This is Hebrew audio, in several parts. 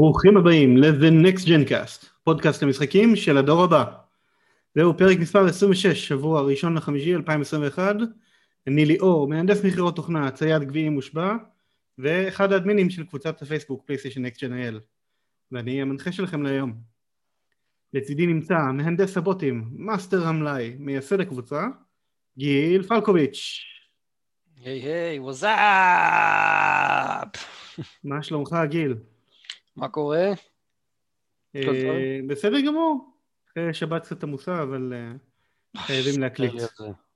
ברוכים הבאים ל-The Next Gen Cast, פודקאסט המשחקים של הדור הבא. זהו פרק מספר 26, שבוע ראשון לחמישי 2021. אני ליאור, מהנדס מכירות תוכנה, צייד גביעים מושבע, ואחד האדמינים של קבוצת הפייסבוק פלייסטיישן Next Gen IL. ואני המנחה שלכם להיום. לצידי נמצא מהנדס הבוטים, מאסטר המלאי, מייסד הקבוצה, גיל פלקוביץ'. היי היי, wassup! מה שלומך גיל? מה קורה? אה, בסדר גמור, אחרי שבת קצת עמוסה, אבל אה, חייבים להקליט.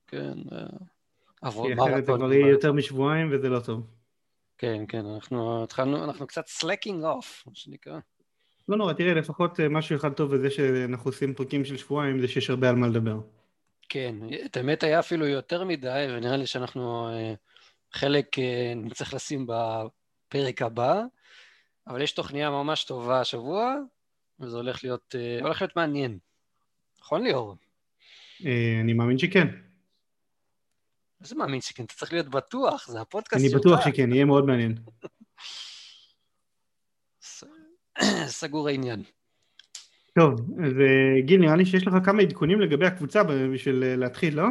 כן, אה, כי אחרת זה כבר יהיה יותר משבועיים וזה לא טוב. כן, כן, אנחנו התחלנו, אנחנו קצת slacking off, מה שנקרא. לא נורא, תראה, לפחות משהו אחד טוב בזה שאנחנו עושים פרקים של שבועיים, זה שיש הרבה על מה לדבר. כן, את האמת היה אפילו יותר מדי, ונראה לי שאנחנו חלק נצטרך לשים בפרק הבא, אבל יש תוכניה ממש טובה השבוע, וזה הולך להיות, הולך להיות מעניין. נכון ליאור? אני מאמין שכן. איזה מאמין שכן? אתה צריך להיות בטוח, זה הפודקאסט שלך. אני בטוח שכן, יהיה מאוד מעניין. סגור העניין. טוב, אז גיל, נראה לי שיש לך כמה עדכונים לגבי הקבוצה בשביל להתחיל, לא?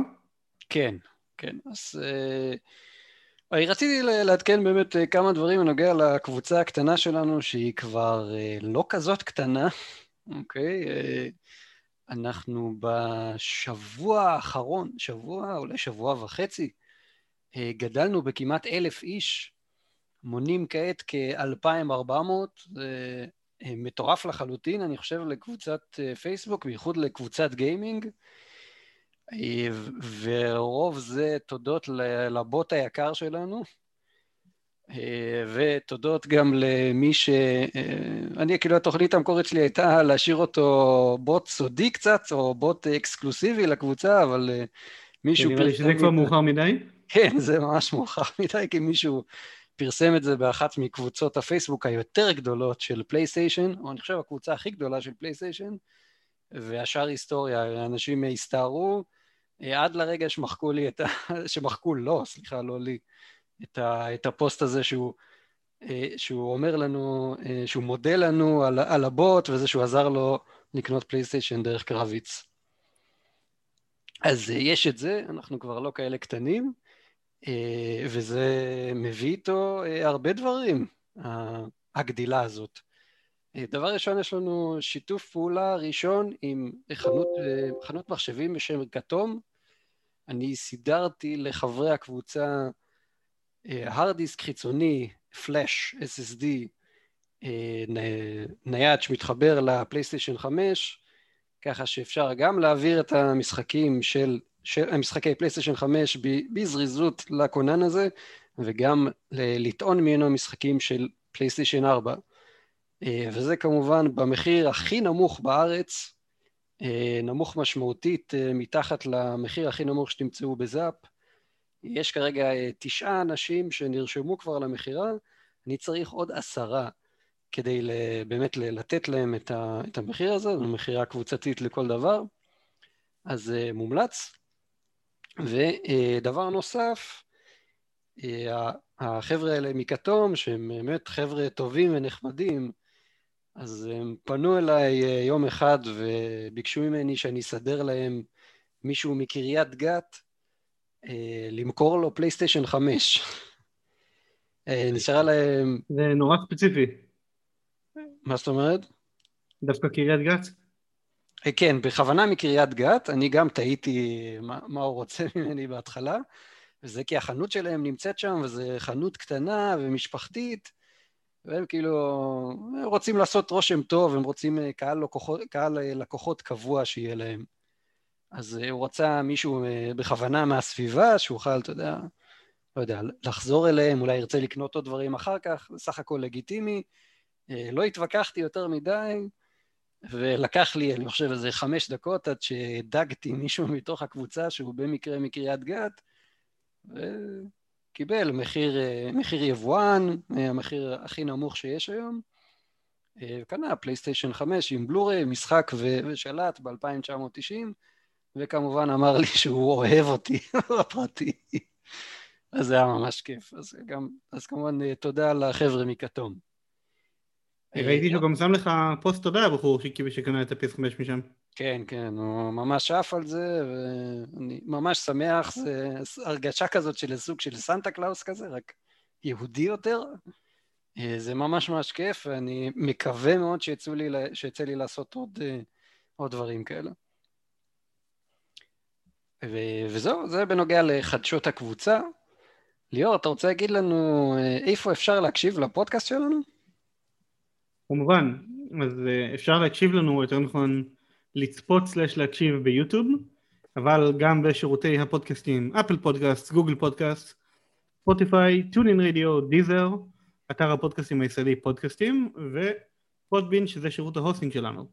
כן, כן. אז uh, רציתי לעדכן באמת כמה דברים בנוגע לקבוצה הקטנה שלנו, שהיא כבר uh, לא כזאת קטנה, אוקיי? Uh, אנחנו בשבוע האחרון, שבוע, אולי שבוע וחצי, גדלנו בכמעט אלף איש, מונים כעת כ-2,400, זה מטורף לחלוטין, אני חושב, לקבוצת פייסבוק, בייחוד לקבוצת גיימינג, ורוב זה תודות לבוט היקר שלנו, ותודות גם למי ש... אני, כאילו, התוכנית המקורית שלי הייתה להשאיר אותו בוט סודי קצת, או בוט אקסקלוסיבי לקבוצה, אבל מישהו... נראה לי שזה כבר מאוחר מדי. כן, זה ממש מאוחר מדי, כי מישהו פרסם את זה באחת מקבוצות הפייסבוק היותר גדולות של פלייסטיישן, או אני חושב הקבוצה הכי גדולה של פלייסטיישן, והשאר היסטוריה, אנשים הסתערו, עד לרגע שמחקו לי את ה... שמחקו לו, לא, סליחה, לא לי, את, ה... את הפוסט הזה שהוא, שהוא אומר לנו, שהוא מודה לנו על, על הבוט, וזה שהוא עזר לו לקנות פלייסטיישן דרך קרביץ. אז יש את זה, אנחנו כבר לא כאלה קטנים. אה, וזה מביא איתו אה, הרבה דברים, הגדילה הזאת. אה, דבר ראשון, יש לנו שיתוף פעולה ראשון עם חנות, חנות מחשבים בשם כתום. אני סידרתי לחברי הקבוצה הרד דיסק חיצוני, פלאש, SSD, נייד שמתחבר לפלייסטיישן 5, ככה שאפשר גם להעביר את המשחקים של משחקי פלייסטיישן 5 בזריזות לכונן הזה, וגם לטעון ממנו משחקים של פלייסטיישן 4. אה, וזה כמובן במחיר הכי נמוך בארץ, אה, נמוך משמעותית אה, מתחת למחיר הכי נמוך שתמצאו בזאפ. יש כרגע תשעה אנשים שנרשמו כבר למכירה, אני צריך עוד עשרה כדי באמת לתת להם את המחיר הזה, זו מכירה קבוצתית לכל דבר, אז מומלץ. ודבר נוסף, החבר'ה האלה מכתום, שהם באמת חבר'ה טובים ונחמדים, אז הם פנו אליי יום אחד וביקשו ממני שאני אסדר להם מישהו מקריית גת למכור לו פלייסטיישן 5. נשארה להם... זה נורא ספציפי. מה זאת אומרת? דווקא קריית גת? כן, בכוונה מקריית גת, אני גם תהיתי מה, מה הוא רוצה ממני בהתחלה, וזה כי החנות שלהם נמצאת שם, וזו חנות קטנה ומשפחתית, והם כאילו רוצים לעשות רושם טוב, הם רוצים קהל לקוחות, קהל לקוחות קבוע שיהיה להם. אז הוא רצה מישהו בכוונה מהסביבה, שאוכל, אתה יודע, לא יודע, לחזור אליהם, אולי ירצה לקנות עוד דברים אחר כך, זה סך הכל לגיטימי. לא התווכחתי יותר מדי, ולקח לי, אני חושב, איזה חמש דקות עד שהדגתי מישהו מתוך הקבוצה שהוא במקרה מקריית גת, וקיבל מחיר, מחיר יבואן, המחיר הכי נמוך שיש היום. קנה פלייסטיישן 5 עם בלורי, משחק ושלט ב-2990, וכמובן אמר לי שהוא אוהב אותי בפרטי. אז זה היה ממש כיף. אז, גם, אז כמובן תודה לחבר'ה מכתום. ראיתי אה, שהוא גם שם לך פוסט תודה, הבחור שקנה את ה-PS5 משם. כן, כן, הוא ממש עף על זה, ואני ממש שמח, זה הרגשה כזאת של סוג של סנטה קלאוס כזה, רק יהודי יותר. אה, זה ממש ממש כיף, ואני מקווה מאוד שיצא לי, שיצא לי לעשות עוד, אה, עוד דברים כאלה. ו- וזהו, זה בנוגע לחדשות הקבוצה. ליאור, אתה רוצה להגיד לנו אה, איפה אפשר להקשיב לפודקאסט שלנו? כמובן, אז אפשר להקשיב לנו, יותר נכון, לצפות slash להקשיב ביוטיוב, אבל גם בשירותי הפודקאסטים אפל פודקאסט, גוגל פודקאסט, ספוטיפיי, טונין רדיו, דיזר, אתר הפודקאסטים הישראלי פודקאסטים, ופודבין שזה שירות ה hosting שלנו.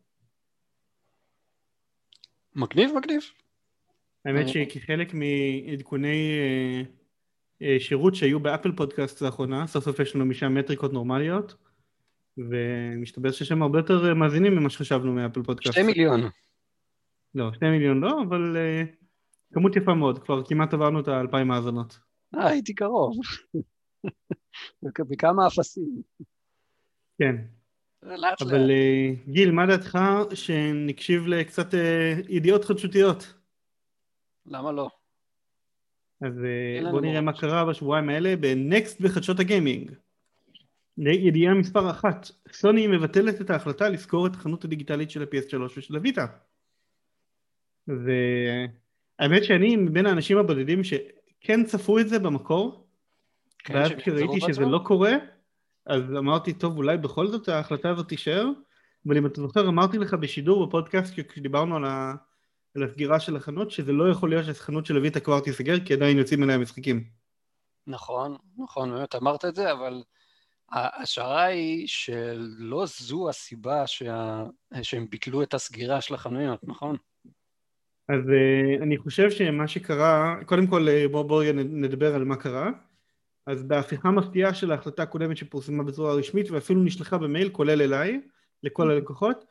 מגניב, מגניב. האמת שכחלק מעדכוני אה, אה, שירות שהיו באפל פודקאסט לאחרונה, סוף סוף יש לנו משם מטריקות נורמליות, ומסתבר שיש שם הרבה יותר מאזינים ממה שחשבנו מאפל פודקאסט. שתי מיליון. לא, שתי מיליון לא, אבל uh, כמות יפה מאוד, כבר כמעט עברנו את האלפיים האזנות. אה, הייתי קרוב. בכמה אפסים. כן. אבל uh, גיל, מה דעתך שנקשיב לקצת uh, ידיעות חדשותיות? למה לא? אז בוא נראה מה קרה בשבועיים האלה בנקסט בחדשות הגיימינג. ידיעה מספר אחת, סוני מבטלת את ההחלטה לסגור את החנות הדיגיטלית של ה-PS3 ושל הוויטה. והאמת שאני מבין האנשים הבודדים שכן צפו את זה במקור, כן, ואז כשראיתי שזה לא קורה, אז אמרתי, טוב, אולי בכל זאת ההחלטה הזאת תישאר, אבל אם אתה זוכר, אמרתי לך בשידור בפודקאסט, כשדיברנו על, ה... על הסגירה של החנות, שזה לא יכול להיות שהחנות של הוויטה כבר תיסגר, כי עדיין יוצאים אליה משחקים. נכון, נכון, באמת אמרת את זה, אבל ההשערה היא שלא זו הסיבה שה... שהם ביטלו את הסגירה של החנויות, נכון? אז uh, אני חושב שמה שקרה, קודם כל בואו בוא נדבר על מה קרה. אז בהפיכה מפתיעה של ההחלטה הקודמת שפורסמה בצורה רשמית ואפילו נשלחה במייל, כולל אליי, לכל הלקוחות,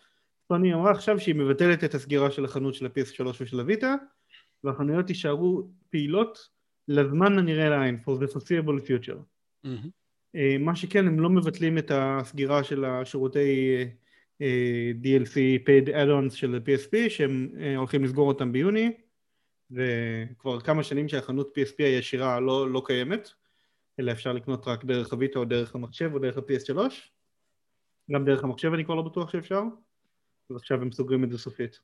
סוני אמרה עכשיו שהיא מבטלת את הסגירה של החנות של ה-PS3 ושל הוויטה, והחנויות יישארו פעילות לזמן הנראה לעין, for the foreseeable future. Mm-hmm. מה שכן, הם לא מבטלים את הסגירה של השירותי אה, DLC paid add-ons של PSP שהם אה, הולכים לסגור אותם ביוני וכבר כמה שנים שהחנות PSP הישירה לא, לא קיימת אלא אפשר לקנות רק דרך הוויטה או דרך המחשב או דרך ה-PS3 גם דרך המחשב אני כבר לא בטוח שאפשר אז עכשיו הם סוגרים את זה סופית.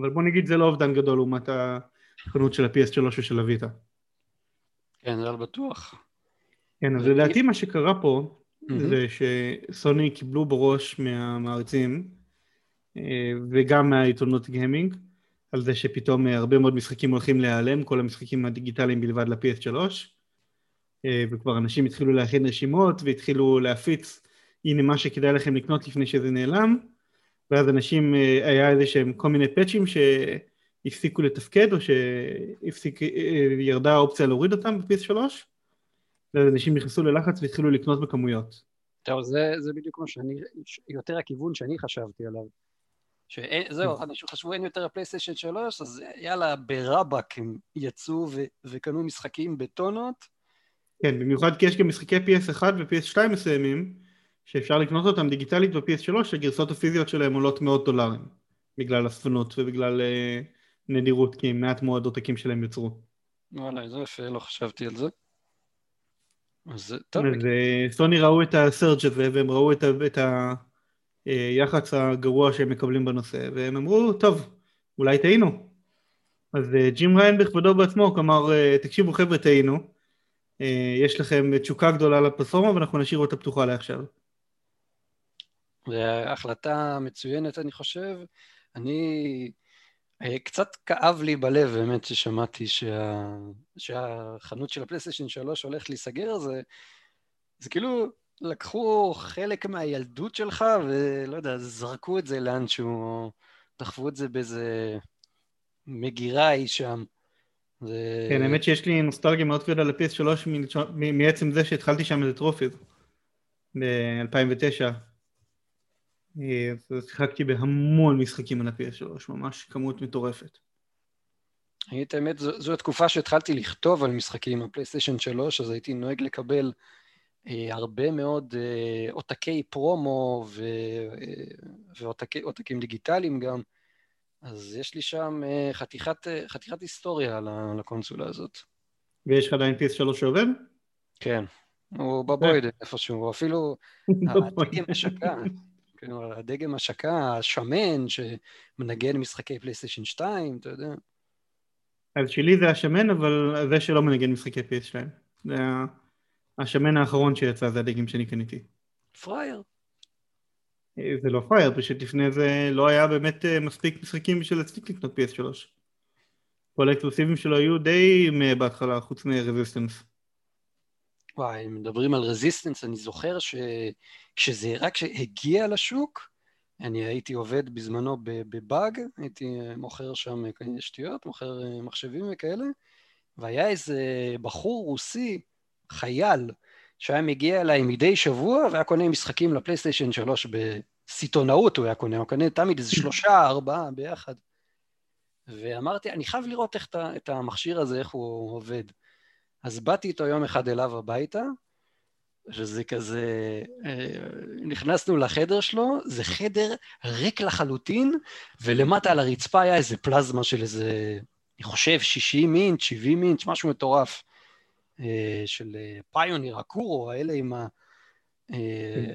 אבל בוא נגיד זה לא אובדן גדול לעומת החנות של ה-PS3 ושל הוויטה כן זה לא בטוח כן אז לדעתי מה שקרה פה. זה שסוני קיבלו בראש מהמעריצים אה, וגם מהעיתונות גיימינג על זה שפתאום אה, הרבה מאוד משחקים הולכים להיעלם, כל המשחקים הדיגיטליים בלבד ל-PS3 אה, וכבר אנשים התחילו להכין רשימות והתחילו להפיץ הנה מה שכדאי לכם לקנות לפני שזה נעלם ואז אנשים, היה איזה שהם כל מיני פאצ'ים שהפסיקו לתפקד או שירדה האופציה להוריד אותם ב-PS3 ואנשים נכנסו ללחץ והתחילו לקנות בכמויות. טוב, זה, זה בדיוק מה שאני, יותר הכיוון שאני חשבתי עליו. שזהו. אנשים חשבו אין יותר פלייסטיישן 3, אז יאללה, ברבאק הם יצאו ו- וקנו משחקים בטונות. כן, במיוחד כי יש גם משחקי PS1 ו-PS2 מסוימים, שאפשר לקנות אותם דיגיטלית ב-PS3, הגרסאות הפיזיות שלהם עולות מאות דולרים, בגלל אספנות ובגלל uh, נדירות, כי מעט מאוד עותקים שלהם יוצרו. וואלה, זה יפה, לא חשבתי על זה. אז טוב. אז סוני ראו את הסרג' הזה והם ראו את, את היח"צ הגרוע שהם מקבלים בנושא והם אמרו טוב אולי טעינו אז אה, ג'ים ריין בכבודו בעצמו אמר אה, תקשיבו חבר'ה טעינו אה, יש לכם תשוקה גדולה לפלטפורמה ואנחנו נשאיר אותה פתוחה לעכשיו. החלטה מצוינת אני חושב אני אה, קצת כאב לי בלב באמת ששמעתי שה... שהחנות של הפלייסטיישן 3 הולך להיסגר, זה, זה כאילו לקחו חלק מהילדות שלך ולא יודע, זרקו את זה לאנשהו, או דחפו את זה באיזה מגירה אי שם. זה... כן, האמת שיש לי נוסטלגיה מאוד כבדה לפייס 3 מעצם זה שהתחלתי שם את טרופיד ב-2009. אז שיחקתי בהמון משחקים על ה-PS3, ממש כמות מטורפת. את האמת, זו, זו התקופה שהתחלתי לכתוב על משחקים, על פלייסטיישן 3, אז הייתי נוהג לקבל אה, הרבה מאוד אה, עותקי פרומו ו... ועותקים דיגיטליים גם, אז יש לי שם חתיכת, חתיכת היסטוריה לקונסולה הזאת. ויש לך עדיין PS3 שעובד? כן, הוא בבויד איפשהו, אפילו השקה, כלומר הדגם השקה השמן שמנגן משחקי פלייסטיישן 2, אתה יודע. אז שלי זה השמן, אבל זה שלא מנגן משחקי PS2. זה השמן האחרון שיצא, זה הדגם שאני קניתי. פראייר. זה לא פראייר, פשוט לפני זה לא היה באמת אה, מספיק משחקים בשביל להצליק לקנות PS3. כל האקסקלוסיבים שלו היו די בהתחלה, חוץ מרזיסטנס. וואי, מדברים על רזיסטנס, אני זוכר שכשזה רק הגיע לשוק, אני הייתי עובד בזמנו בבאג, הייתי מוכר שם שטויות, מוכר אה, מחשבים וכאלה, והיה איזה בחור רוסי, חייל, שהיה מגיע אליי מדי שבוע והיה קונה משחקים לפלייסטיישן 3 בסיטונאות הוא היה קונה, הוא קונה תמיד איזה שלושה, ארבעה ביחד. ואמרתי, אני חייב לראות איך את המכשיר הזה, איך הוא עובד. אז באתי איתו יום אחד אליו הביתה, שזה כזה, אה, נכנסנו לחדר שלו, זה חדר ריק לחלוטין, ולמטה על הרצפה היה איזה פלזמה של איזה, אני חושב, 60 אינץ', 70 אינץ', משהו מטורף, אה, של פיוניר, אה, הקורו, האלה עם ה...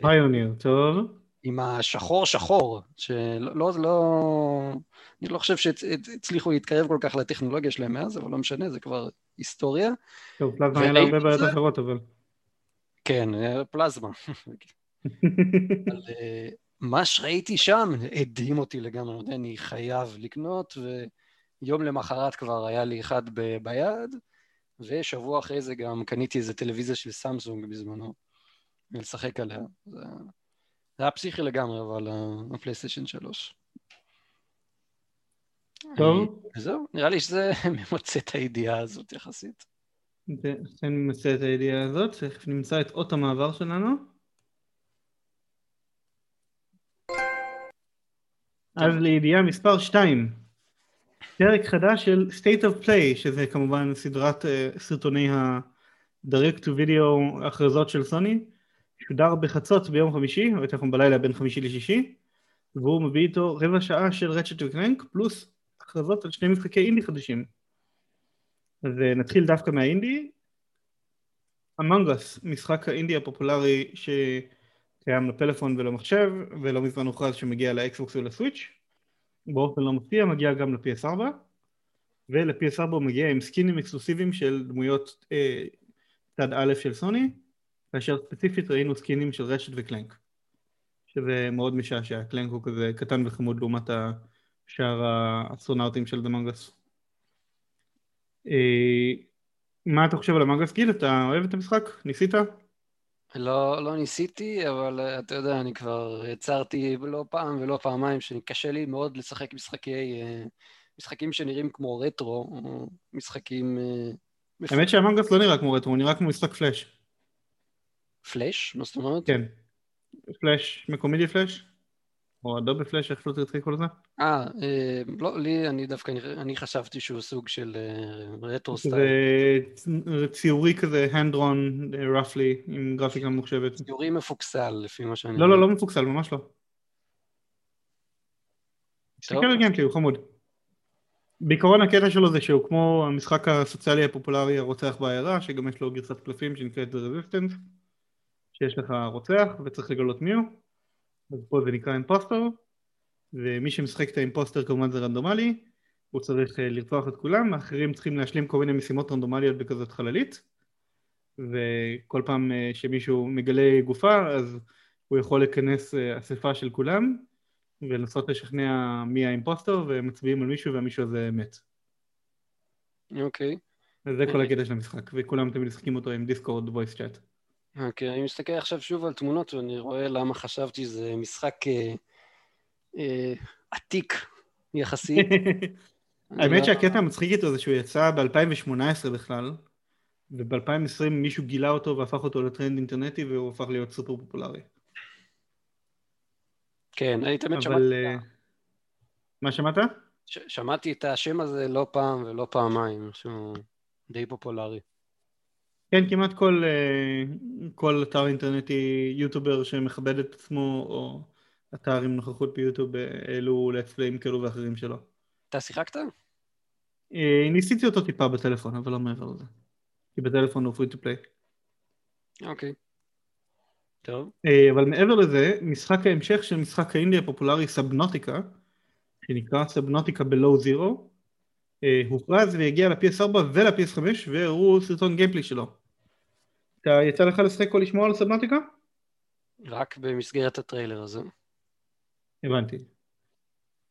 פיוניר, טוב. עם השחור שחור, שלא, לא, לא, אני לא חושב שהצליחו להתקרב כל כך לטכנולוגיה שלהם מאז, אבל לא משנה, זה כבר היסטוריה. טוב, פלזמה היה לה הרבה בעיות אחרות, אבל... כן, פלזמה. אבל אה, מה שראיתי שם הדהים אותי לגמרי, אני חייב לקנות, ויום למחרת כבר היה לי אחד ב- ביד, ושבוע אחרי זה גם קניתי איזה טלוויזיה של סמסונג בזמנו, ולשחק עליה. זה, זה היה פסיכי לגמרי, אבל הפלייסטיישן 3. טוב. וזהו, נראה לי שזה ממצה את הידיעה הזאת יחסית. זה אכן ממצה את הידיעה הזאת, תכף נמצא את אות המעבר שלנו. אז לידיעה מספר 2, פרק חדש של State of Play, שזה כמובן סדרת uh, סרטוני ה-Direct to Video הכרזות של סוני, שודר בחצות ביום חמישי, נכון בלילה בין חמישי לשישי, והוא מביא איתו רבע שעה של רצ'ט וקלנק, פלוס הכרזות על שני משחקי אינדי חדשים. אז אה, נתחיל דווקא מהאינדי. אמונגוס, משחק האינדי הפופולרי שקיים לפלאפון ולמחשב, ולא מזמן הוכרז שמגיע לאקסבוקס ולסוויץ'. באופן לא מפתיע מגיע גם ל-PS4, ול-PS4 הוא מגיע עם סקינים אקסקלוסיביים של דמויות אה, צד א' של סוני, כאשר ספציפית ראינו סקינים של רשת וקלנק, שזה מאוד משעשע, קלנק הוא כזה קטן וחמוד לעומת. שאר האסטרונאוטים של דמונגס. אה, מה אתה חושב על המונגס גיל? אתה אוהב את המשחק? ניסית? לא, לא ניסיתי, אבל אה, אתה יודע, אני כבר הצהרתי לא פעם ולא פעמיים שקשה לי מאוד לשחק משחקי, אה, משחקים שנראים כמו רטרו, או משחקים... האמת שהמונגס לא נראה כמו רטרו, הוא נראה כמו משחק פלאש. פלאש? מה זאת אומרת? כן. פלאש, מקומידי פלאש? או אדובי פלאש, איך שלא תרצי לקרוא לזה? אה, לא, לי, אני דווקא, אני חשבתי שהוא סוג של רטרו סטייל. זה ציורי כזה, hand drawn roughly, עם גרפיקה ממוחשבת. ציורי מפוקסל, לפי מה שאני... לא, לא, לא מפוקסל, ממש לא. תסתכל על גיימפלי, הוא חמוד. בעיקרון הקטע שלו זה שהוא כמו המשחק הסוציאלי הפופולרי הרוצח בעיירה, שגם יש לו גרסת קלפים שנקראת The Resistance, שיש לך רוצח וצריך לגלות מי הוא. אז פה זה נקרא אימפוסטר, ומי שמשחק את האימפוסטר כמובן זה רנדומלי, הוא צריך אה, לרצוח את כולם, האחרים צריכים להשלים כל מיני משימות רנדומליות בכזאת חללית, וכל פעם אה, שמישהו מגלה גופה אז הוא יכול לכנס אה, אספה של כולם ולנסות לשכנע מי האימפוסטר ומצביעים על מישהו והמישהו הזה מת. אוקיי. Okay. וזה כל הקטע של המשחק, וכולם תמיד משחקים אותו עם דיסקורד וויס צ'אט. אוקיי, אני מסתכל עכשיו שוב על תמונות ואני רואה למה חשבתי שזה משחק אה, אה, עתיק יחסית. האמת לא- שהקטע המצחיק איתו זה שהוא יצא ב-2018 בכלל, וב-2020 מישהו גילה אותו והפך אותו לטרנד אינטרנטי והוא הפך להיות סופר פופולרי. כן, אני תמיד שמעתי... אה, מה שמעת? שמעתי את השם הזה לא פעם ולא פעמיים, שהוא די פופולרי. כן, כמעט כל, אה, כל אתר אינטרנטי יוטובר שמכבד את עצמו, או אתר עם נוכחות ביוטיוב, אה, העלו לטפליים כאלו ואחרים שלו. אתה שיחקת? אה, ניסיתי אותו טיפה בטלפון, אבל לא מעבר לזה. כי בטלפון הוא free to play. אוקיי. טוב. אבל מעבר לזה, משחק ההמשך של משחק האינדי הפופולרי סבנוטיקה, שנקרא סבנוטיקה בלואו זירו, הוכרז ויגיע ל-PS4 ול-PS5 והראו סרטון גיימפלי שלו. אתה יצא לך לשחק או לשמוע על סבנוטיקה? רק במסגרת הטריילר הזה. הבנתי.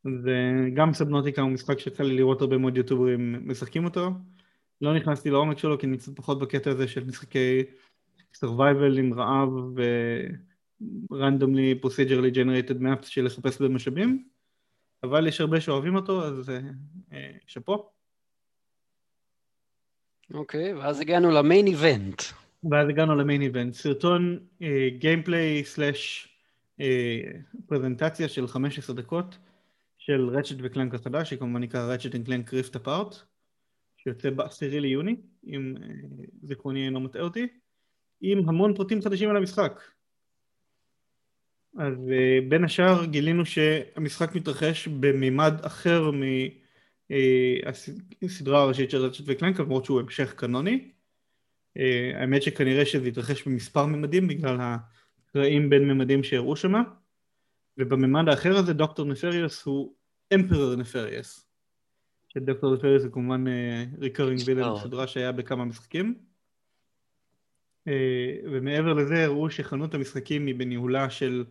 וגם סבנוטיקה הוא משחק שיצא לי לראות הרבה מאוד יוטוברים משחקים אותו. לא נכנסתי לעומק שלו כי אני קצת פחות בקטע הזה של משחקי survival עם רעב ו-randomly procedurally generated maps של לחפש במשאבים, אבל יש הרבה שאוהבים אותו אז אה, שאפו. אוקיי, ואז הגענו למיין איבנט. ואז הגענו למיין איבנט, סרטון gameplay slash פרזנטציה של 15 דקות של רצ'ט וקלנק החדש, שכמובן נקרא רצ'ט וקלנק Rift Apart, שיוצא בעשירי ליוני, אם אה, זיכרוני אינו מטעה אותי, עם המון פרטים חדשים על המשחק. אז אה, בין השאר גילינו שהמשחק מתרחש במימד אחר מהסדרה אה, הראשית של רצ'ט וקלנק, למרות שהוא המשך קנוני. האמת שכנראה שזה יתרחש במספר ממדים בגלל הקרעים בין ממדים שהראו שמה. ובממד האחר הזה דוקטור נפריוס הוא Emperor נפריוס. שדוקטור נפריוס זה כמובן recurring uh, villain סדרה שהיה בכמה משחקים. ומעבר לזה הראו שחנות המשחקים היא בניהולה של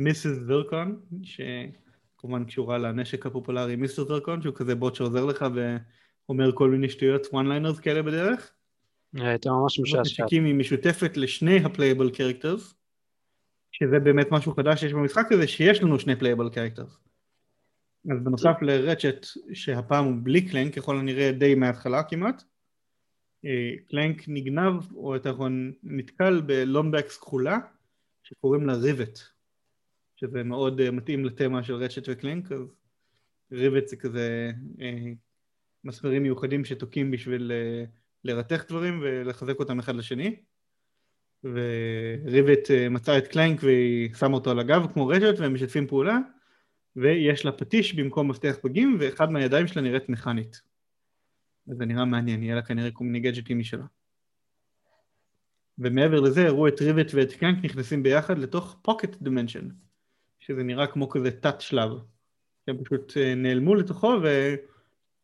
Mrs. זורקון, שכמובן קשורה לנשק הפופולרי Mr. זורקון, שהוא כזה בוט שעוזר לך ואומר כל מיני שטויות one liners כאלה בדרך. הייתה ממש משעשעת. היא משותפת לשני ה playable characters. שזה באמת משהו חדש שיש במשחק הזה, שיש לנו שני playable characters. אז בנוסף לרצ'ט, שהפעם הוא בלי קלנק, ככל הנראה די מההתחלה כמעט, אה, קלנק נגנב, או יותר נכון נתקל ב Lombax כחולה, שקוראים לה ריבט, שזה מאוד אה, מתאים לתמה של רצ'ט וקלנק, אז ריבט זה כזה אה, מסמרים מיוחדים שתוקעים בשביל לרתך דברים ולחזק אותם אחד לשני. ו Rivet אה, מצא את Clank והיא שמה אותו על הגב כמו רשת והם משתפים פעולה ויש לה פטיש במקום מפתח ברגים ואחד מהידיים שלה נראית מכנית. אז זה נראה מעניין, יהיה לה כנראה כל מיני גדג'טים משלה. ומעבר לזה הראו את Rivet ואת Clank נכנסים ביחד לתוך pocket dimension שזה נראה כמו כזה תת שלב שהם פשוט אה, נעלמו לתוכו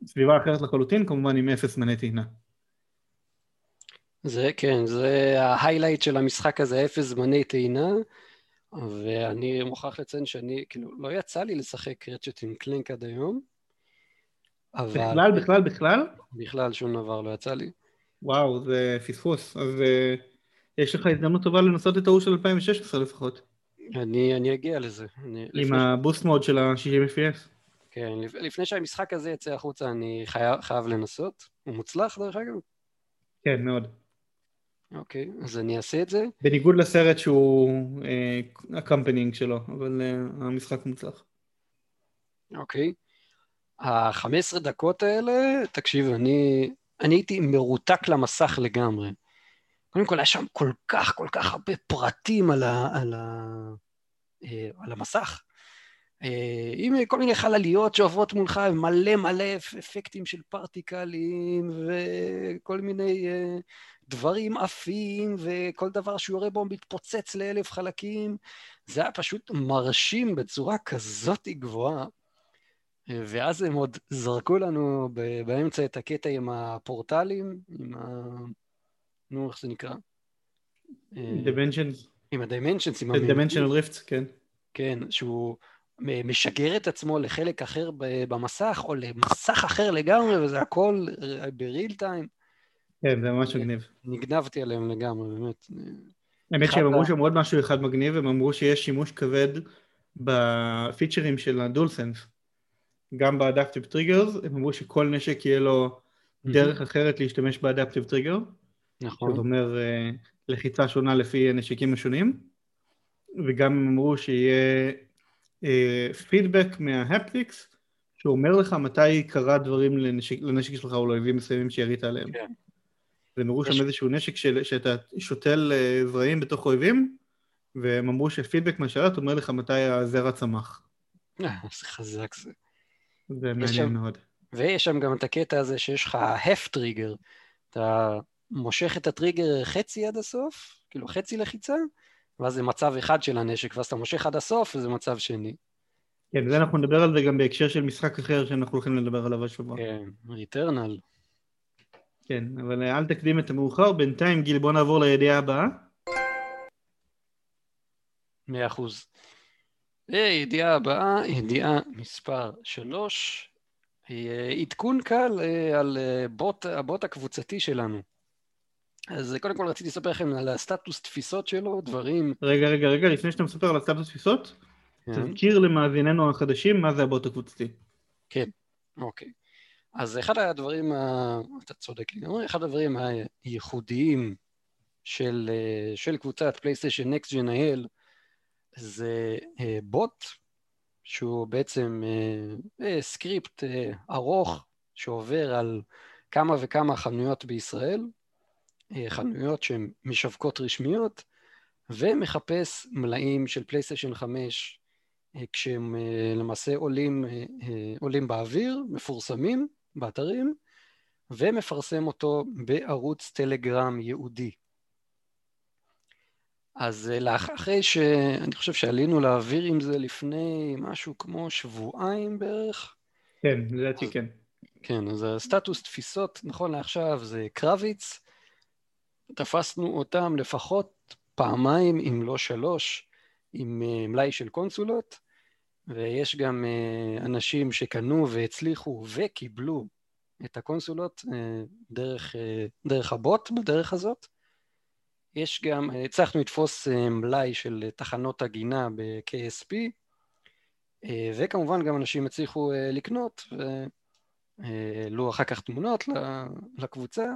וסביבה אחרת לחלוטין כמובן עם אפס מנה טעינה. זה כן, זה ההיילייט של המשחק הזה, אפס זמני טעינה, ואני מוכרח לציין שאני, כאילו, לא יצא לי לשחק רצ'ט עם קלינק עד היום, אבל... בכלל, בכלל, בכלל? בכלל, שום דבר לא יצא לי. וואו, זה פספוס. אז uh, יש לך הזדמנות טובה לנסות את ההוא של 2016 לפחות. אני, אני אגיע לזה. אני, עם הבוסט מוד של ה-60 FPS. כן, לפני שהמשחק הזה יצא החוצה, אני חייב, חייב לנסות. הוא מוצלח, דרך אגב? כן, מאוד. אוקיי, אז אני אעשה את זה. בניגוד לסרט שהוא הקמפנינג אה, שלו, אבל uh, המשחק מוצלח. אוקיי. ה-15 דקות האלה, תקשיב, אני, אני הייתי מרותק למסך לגמרי. קודם כל, היה שם כל כך, כל כך הרבה פרטים על, ה, על, ה, אה, על המסך. עם כל מיני חלליות שעוברות מולך, מלא מלא אפקטים של פרטיקלים וכל מיני דברים עפים, וכל דבר שהוא יורה בו מתפוצץ לאלף חלקים. זה היה פשוט מרשים בצורה כזאת גבוהה. ואז הם עוד זרקו לנו באמצע את הקטע עם הפורטלים, עם ה... נו, איך זה נקרא? Dimensions. עם ה-Dimensions, עם ה-Dimensional Rifts, כן. כן, שהוא משגר את עצמו לחלק אחר במסך, או למסך אחר לגמרי, וזה הכל בריל טיים. כן, זה ממש מגניב. נגנבתי עליהם לגמרי, באמת. האמת שהם אמרו שם עוד משהו אחד מגניב, הם אמרו שיש שימוש כבד בפיצ'רים של ה DualSense. גם ב adaptive triggers, הם אמרו שכל נשק יהיה לו דרך אחרת להשתמש ב adaptive trigger. נכון. זאת אומרת, אה, לחיצה שונה לפי נשקים השונים. וגם הם אמרו שיהיה פידבק אה, מה haptics, שאומר לך מתי קרה דברים לנשק, לנשק שלך או לאויבים מסוימים שירית עליהם. כן. והם הראו שם איזשהו נשק של, שאתה שותל אה, זרעים בתוך אויבים, והם אמרו שפידבק מהשרת אומר לך מתי הזרע צמח. איזה חזק זה. זה מעניין שם- מאוד. ויש שם גם את הקטע הזה שיש לך הפ טריגר. אתה מושך את הטריגר חצי עד הסוף, כאילו חצי לחיצה, ואז זה מצב אחד של הנשק, ואז אתה מושך עד הסוף וזה מצב שני. כן, זה אנחנו נדבר על זה גם בהקשר של משחק אחר שאנחנו הולכים לדבר עליו השבוע. כן, ריטרנל. כן, אבל אה, אל תקדים את המאוחר, בינתיים גיל בוא נעבור לידיעה הבאה. מאה אחוז. ידיעה הבאה, ידיעה מספר שלוש, אה, עדכון קל אה, על אה, בוט, הבוט הקבוצתי שלנו. אז אה, קודם כל רציתי לספר לכם על הסטטוס תפיסות שלו, דברים... רגע, רגע, רגע, לפני שאתה מספר על הסטטוס תפיסות, כן, תזכיר למאזיננו החדשים מה זה הבוט הקבוצתי. אוקיי. אז אחד הדברים, ה... אתה צודק לגמרי, אחד הדברים הייחודיים של, אה, של קבוצת פלייסטיישן Next IL זה אה, בוט, שהוא בעצם סקריפט ארוך שעובר על כמה וכמה חנויות בישראל, חנויות שהן משווקות רשמיות, ומחפש מלאים של פלייסטיישן 5 אה, כשהם אה, למעשה עולים, אה, אה, עולים באוויר, מפורסמים באתרים, ומפרסם אותו בערוץ טלגרם ייעודי. אז אה, לאח- אחרי שאני חושב שעלינו לאוויר עם זה לפני משהו כמו שבועיים בערך, כן, לדעתי כן. כן, אז הסטטוס תפיסות נכון לעכשיו זה קרביץ, תפסנו אותם לפחות פעמיים, אם לא שלוש, עם אה, מלאי של קונסולות, ויש גם אה, אנשים שקנו והצליחו וקיבלו את הקונסולות אה, דרך, דרך הבוט בדרך הזאת. יש גם, הצלחנו לתפוס מלאי של תחנות הגינה ב-KSP, וכמובן גם אנשים הצליחו לקנות, והעלו אחר כך תמונות לקבוצה,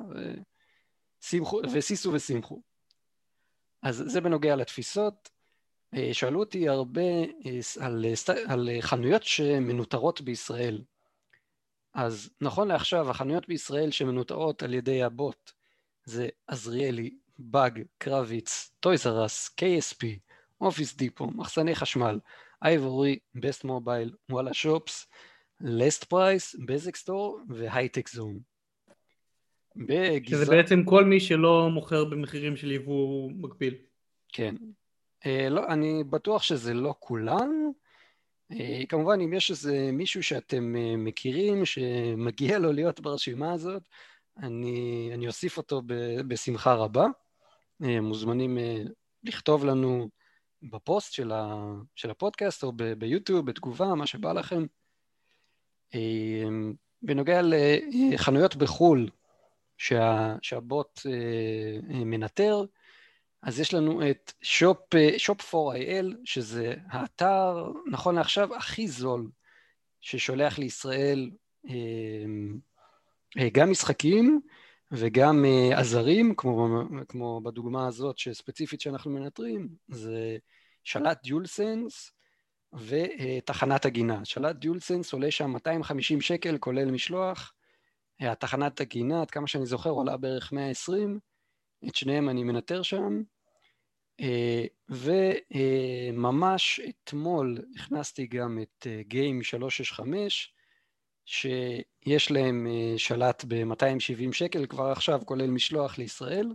ושימחו- ושישו ושמחו. אז זה בנוגע לתפיסות. אה, שאלו אותי הרבה אה, על, אה, על חנויות שמנוטרות בישראל. אז נכון לעכשיו, החנויות בישראל שמנוטרות על ידי הבוט זה עזריאלי, באג, קרביץ, טויז ארס, KSP, אופיס דיפו, מחסני חשמל, אייבורי, בסט מובייל, וואלה שופס, לסט פרייס, בזק סטור והייטק זון. שזה בגזרה... בעצם כל מי שלא מוכר במחירים של יבוא מקביל. כן. אה, לא, אני בטוח שזה לא כולן. אה, כמובן, אם יש איזה מישהו שאתם אה, מכירים, שמגיע לו להיות ברשימה הזאת, אני, אני אוסיף אותו ב, בשמחה רבה. אה, מוזמנים אה, לכתוב לנו בפוסט של, ה, של הפודקאסט או ב, ביוטיוב, בתגובה, מה שבא לכם. אה, בנוגע לחנויות בחו"ל שה, שהבוט אה, אה, מנטר, אז יש לנו את שופ, שופ 4IL, שזה האתר, נכון לעכשיו, הכי זול, ששולח לישראל אה, אה, גם משחקים וגם אה, עזרים, כמו, כמו בדוגמה הזאת שספציפית שאנחנו מנטרים, זה שלט דיולסנס ותחנת הגינה. שלט דיולסנס עולה שם 250 שקל, כולל משלוח. אה, התחנת הגינה, עד כמה שאני זוכר, עולה בערך 120. את שניהם אני מנטר שם. אה, וממש אתמול הכנסתי גם את גיים 365, שיש להם אה, שלט ב-270 שקל כבר עכשיו, כולל משלוח לישראל,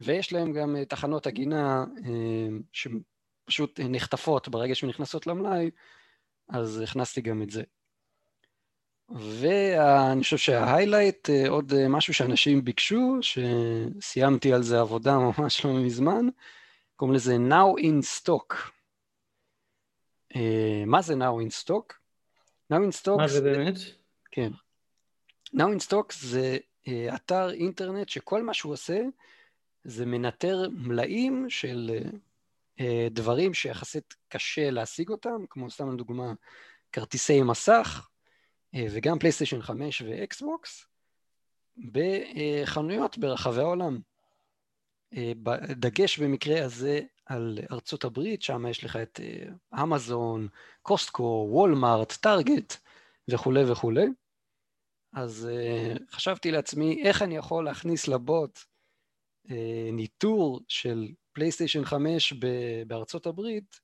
ויש להם גם אה, תחנות הגינה אה, שפשוט נחטפות ברגע שנכנסות למלאי, אז הכנסתי גם את זה. ואני חושב שההיילייט, עוד משהו שאנשים ביקשו, שסיימתי על זה עבודה ממש לא מזמן, קוראים לזה Now in Stock. Uh, מה זה Now in Stock? Now in Stock מה זה באמת? כן. Now in Stock זה אתר אינטרנט שכל מה שהוא עושה זה מנטר מלאים של דברים שיחסית קשה להשיג אותם, כמו סתם לדוגמה כרטיסי מסך, וגם פלייסטיישן 5 ואקסבוקס בחנויות ברחבי העולם. דגש במקרה הזה על ארצות הברית, שם יש לך את אמזון, קוסטקו, וולמארט, טארגט וכולי וכולי. אז חשבתי לעצמי, איך אני יכול להכניס לבוט ניטור של פלייסטיישן 5 בארצות הברית,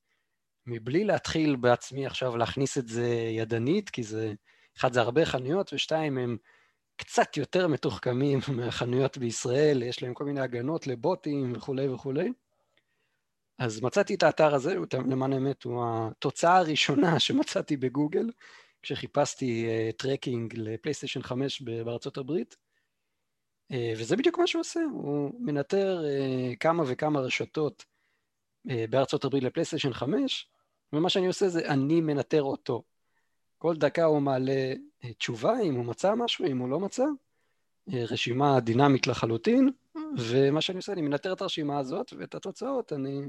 מבלי להתחיל בעצמי עכשיו להכניס את זה ידנית, כי זה, אחד זה הרבה חנויות, ושתיים הם קצת יותר מתוחכמים מהחנויות בישראל, יש להם כל מיני הגנות לבוטים וכולי וכולי. אז מצאתי את האתר הזה, למען האמת הוא התוצאה הראשונה שמצאתי בגוגל, כשחיפשתי אה, tracking לפלייסטיישן 5 בארצות הברית, אה, וזה בדיוק מה שהוא עושה, הוא מנטר אה, כמה וכמה רשתות בארצות הברית לפלייסטיישן 5, ומה שאני עושה זה אני מנטר אותו. כל דקה הוא מעלה uh, תשובה אם הוא מצא משהו, אם הוא לא מצא, uh, רשימה דינמית לחלוטין, ומה שאני עושה, אני מנטר את הרשימה הזאת, ואת התוצאות אני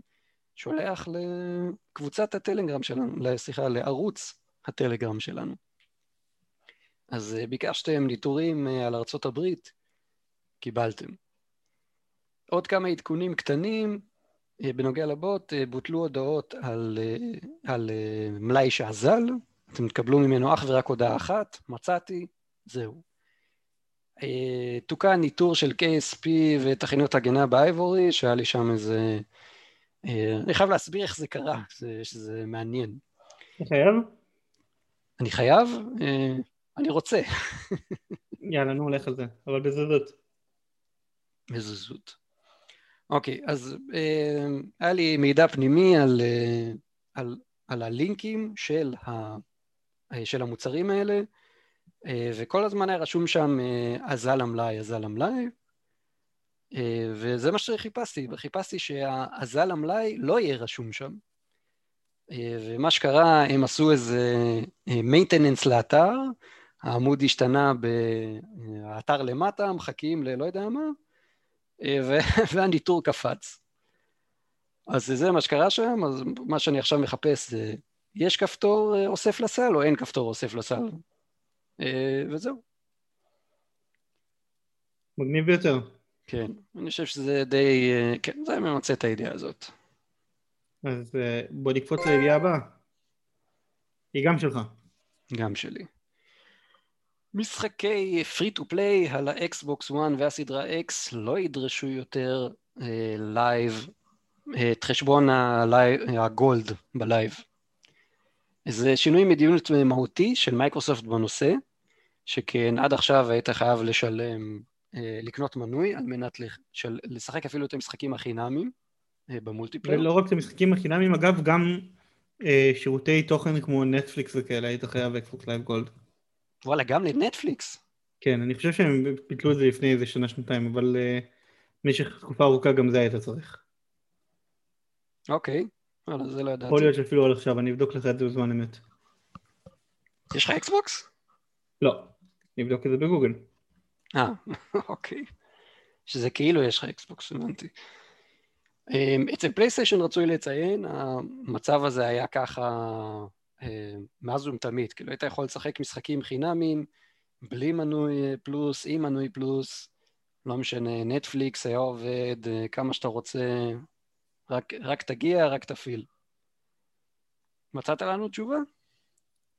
שולח לקבוצת הטלגרם שלנו, סליחה, לערוץ הטלגרם שלנו. אז אה, ביקשתם ניטורים אה, על ארצות הברית, קיבלתם. עוד כמה עדכונים קטנים אה, בנוגע לבוט, בוטלו הודעות על, על מלאי שאזל, אתם תקבלו ממנו אך ורק הודעה אחת, מצאתי, זהו. תוקן ניטור של KSP ותכינות הגנה באייבורי, שהיה לי שם איזה... אני חייב להסביר איך זה קרה, שזה מעניין. אתה חייב? אני חייב? אה, אני רוצה. יאללה, נו, לך על זה, אבל בזוזות. בזוזות. אוקיי, אז אה, היה לי מידע פנימי על, אה, על, על הלינקים של, ה, של המוצרים האלה, וכל הזמן היה רשום שם אזל המלאי, אזל המלאי, וזה מה שחיפשתי, חיפשתי שהאזל המלאי לא יהיה רשום שם. ומה שקרה, הם עשו איזה maintenance לאתר, העמוד השתנה באתר למטה, מחכים ללא יודע מה, והניטור קפץ. אז זה מה שקרה שם, אז מה שאני עכשיו מחפש זה, יש כפתור אה, אוסף לסל או אין כפתור אוסף לסל? אה, וזהו. מגניב ביותר. כן, אני חושב שזה די, אה, כן, זה ממצה את הידיעה הזאת. אז בוא נקפוץ לידיעה הבאה. היא גם שלך. גם שלי. משחקי free to play על ה Xbox One והסדרה X לא ידרשו יותר Live, את חשבון ה Gold ב Live. זה שינוי מדיניות מהותי של מייקרוסופט בנושא, שכן עד עכשיו היית חייב לשלם, אה, לקנות מנוי על מנת לשחק אפילו את המשחקים החינמיים. אה, ב multiplayer. ולא רק את המשחקים החינמים, אגב, גם אה, שירותי תוכן כמו נטפליקס וכאלה, היית חייב Xbox Live Gold. וואלה, גם לנטפליקס? כן, אני חושב שהם ביטלו את זה לפני איזה שנה-שנתיים, אבל אה, במשך תקופה ארוכה גם זה היית צריך. אוקיי, וואלה, זה לא ידעתי. יכול להיות שאפילו על עכשיו, אני אבדוק לך את זה בזמן אמת. יש לך אקסבוקס? לא, אני אבדוק את זה בגוגל. אה, אוקיי. שזה כאילו יש לך אקסבוקס, הבנתי. אמ, אצל פלייסטיישן רצוי לציין, המצב הזה היה ככה אמ, מאז ומתמיד, כאילו היית יכול לשחק משחקים חינמים, בלי מנוי פלוס, עם מנוי פלוס, לא משנה, נטפליקס היה עובד, אה, כמה שאתה רוצה, רק, רק תגיע, רק תפעיל. מצאת לנו תשובה?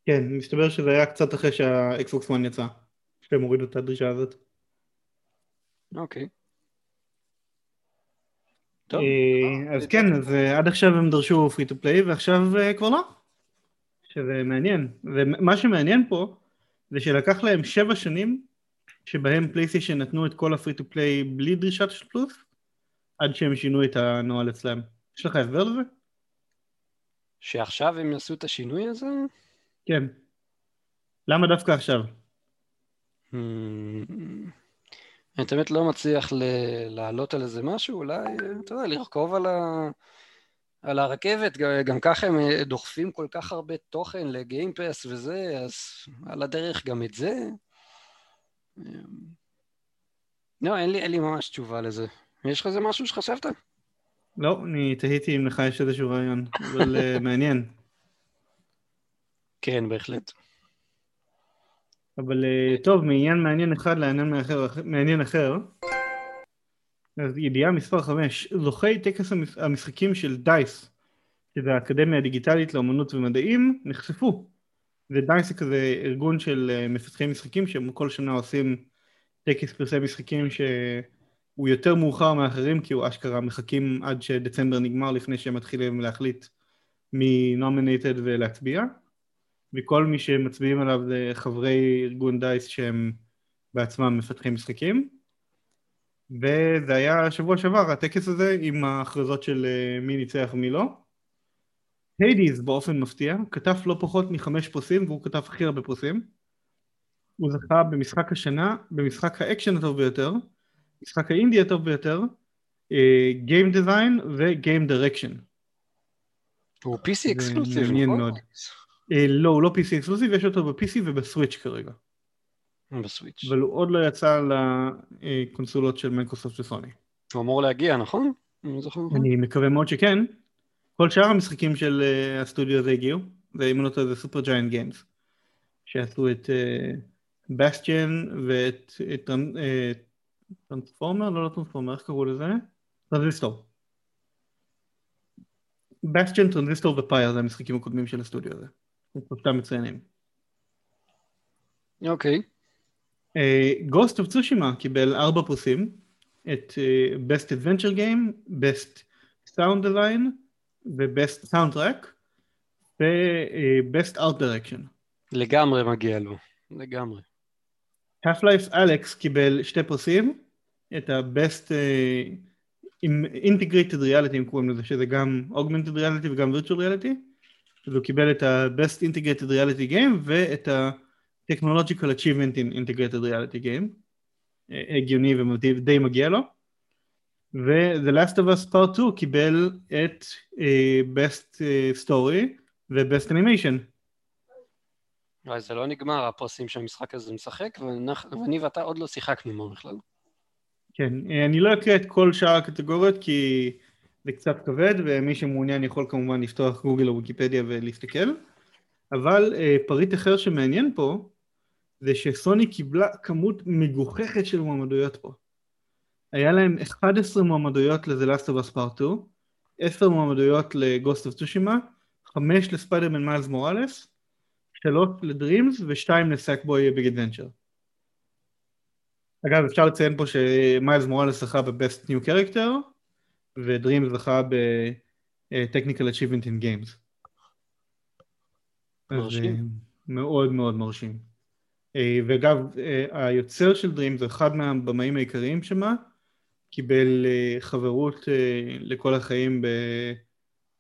כן, מסתבר שזה היה קצת אחרי שה Xbox One יצא, שהם הורידו את הדרישה הזאת. אוקיי. אוקיי. אה, אז כן, אז אה, עד עכשיו הם דרשו free to play ועכשיו אה, כבר לא, שזה מעניין. ומה שמעניין פה זה שלקח להם שבע שנים שבהם פלייסטיישן נתנו את כל ה free to play בלי דרישת פלוס עד שהם שינו את הנוהל אצלם. יש לך הסבר לזה? שעכשיו הם יעשו את השינוי הזה? כן. למה דווקא עכשיו? Hmm. אני באמת לא מצליח לעלות על איזה משהו, אולי, אתה יודע, לרכוב על, ה... על הרכבת, גם ככה הם אה, דוחפים כל כך הרבה תוכן לגיימפס וזה, אז על הדרך גם את זה. אמ, לא, אין לי, אין לי ממש תשובה לזה. יש לך איזה משהו שחשבת? לא, אני תהיתי אם לך יש איזשהו רעיון, אבל אה, מעניין. כן, בהחלט. אבל אה, טוב, מעניין מעניין אחד לעניין מעניין אחר. אז ידיעה מספר 5, זוכי טקס המשחקים של דייס, שזה האקדמיה הדיגיטלית לאמנות ומדעים, נחשפו. ודייס זה כזה ארגון של אה, מפתחי משחקים שהם כל שנה עושים טקס פרסי משחקים שהוא יותר מאוחר מאחרים כי הוא אשכרה מחכים עד שדצמבר נגמר לפני שהם מתחילים להחליט מי nominated ולהצביע. וכל מי שמצביעים עליו זה חברי ארגון DICE שהם בעצמם מפתחי משחקים. וזה היה שבוע שעבר הטקס הזה עם ההכרזות של אה, מי ניצח ומי לא. Hades באופן מפתיע קטף לא פחות מחמש פרסים והוא קטף הכי הרבה פרסים הוא זכה במשחק השנה במשחק האקשן הטוב ביותר משחק האינדי הטוב ביותר Game Design ו-Game Direction הוא PC exclusive, נכון? אה, לא, הוא לא PC exclusive, יש אותו ב-PC ובסוויץ' כרגע. בסוויץ'. אבל הוא עוד לא יצא לקונסולות של מייקרוסופט וסוני. הוא אמור להגיע, נכון? אני נכון? אני מקווה מאוד שכן. כל שאר המשחקים של אה, הסטודיו הזה הגיעו, ואם אני לא טועה זה Supergiant Games, שעשו את בסטיאן ואת את, אה, Transformer, לא לא Transformer, איך קראו לזה? Transistor. Bastion, Transistor ו Pyre זה המשחקים הקודמים של הסטודיו הזה. הם שלושתם מצוינים. אוקיי. Ghost of Tsushima קיבל ארבע פרסים, את אה, Best Adventure Game, Best Sound Design ו-Best Soundtrack ו-Best Art Direction. לגמרי מגיע לו. לגמרי. Half-Life Alex קיבל שתי פרסים, את ה-Best אה, עם Integrated Reality הם קוראים לזה, שזה גם Augmented Reality וגם Virtual Reality, אז הוא קיבל את ה-Best Integrated Reality Game ואת ה-Technological Achievement in Integrated Reality Game, אה, הגיוני ודי מגיע לו, ו-The Last of Us Part 2 קיבל את אה, Best אה, Story ו-Best Animation. וואי, זה לא נגמר, הפרסים שהמשחק הזה משחק, ואני ואתה עוד לא שיחקנו עמו בכלל. כן, אה, אני לא אקריא את כל שאר הקטגוריות כי זה קצת כבד ומי שמעוניין יכול כמובן לפתוח גוגל או ויקיפדיה ולהסתכל אבל אה, פריט אחר שמעניין פה זה שסוני קיבלה כמות מגוחכת של מועמדויות פה היה להם 11 מועמדויות ל-The Last of Us Part 2 10 מועמדויות ל-Ghost of Tsushima 5 לספיידרמן מיילס מוראלס 3 לדרימס ו-2 לסאקבוי ביג אדוונצ'ר אגב, אפשר לציין פה שמיילס מוראלס זכה ב-Best New Character, ודרימס זכה Achievement in Games. אז מרשים. אה, מאוד מאוד מרשים. אה, ואגב, אה, היוצר של דרימס זה אחד מהבמאים העיקריים שמה, קיבל חברות לכל החיים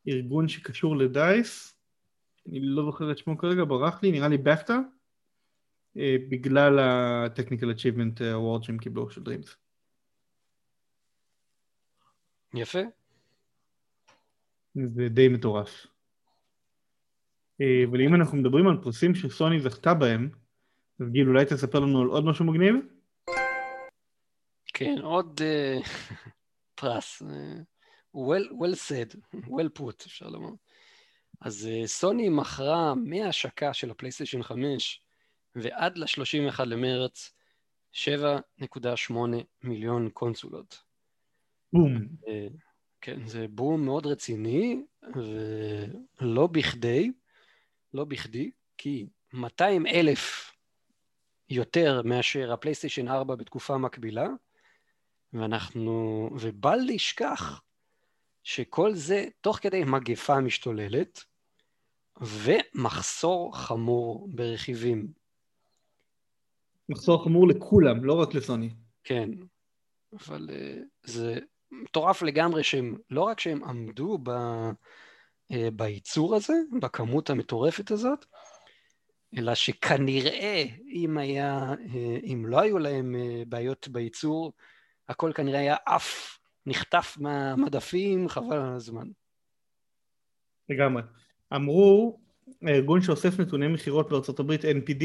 בארגון שקשור לדייס, אני לא זוכר את שמו כרגע, ברח לי, נראה לי בפטה. אה, בגלל ה-Technical Achievement Award שהם קיבלו של Dreams. יפה. זה די מטורף. אה, אבל אם אנחנו מדברים על פרסים שסוני זכתה בהם, אז גיל אולי תספר לנו על עוד משהו מגניב? כן, עוד אה, פרס. אה, well, well said, well put, אפשר לומר. אז אה, סוני מכרה מההשקה של הפלייסטיישן 5 ועד ל-31 למרץ 7.8 מיליון קונסולות. בום. אה, כן, זה בום מאוד רציני, ולא בכדי, לא בכדי, כי 200 אלף יותר מאשר הפלייסטיישן 4 בתקופה מקבילה, ואנחנו, ובל נשכח שכל זה תוך כדי מגפה משתוללת ומחסור חמור ברכיבים. מחסור חמור לכולם, לא רק לסוני. כן, אבל uh, זה מטורף לגמרי שהם, לא רק שהם עמדו ב, uh, בייצור הזה, בכמות המטורפת הזאת, אלא שכנראה אם היה, uh, אם לא היו להם בעיות בייצור, הכל כנראה היה עף, נחטף מהמדפים, חבל על הזמן. לגמרי. אמרו, הארגון שאוסף נתוני מכירות בארצות הברית, NPD,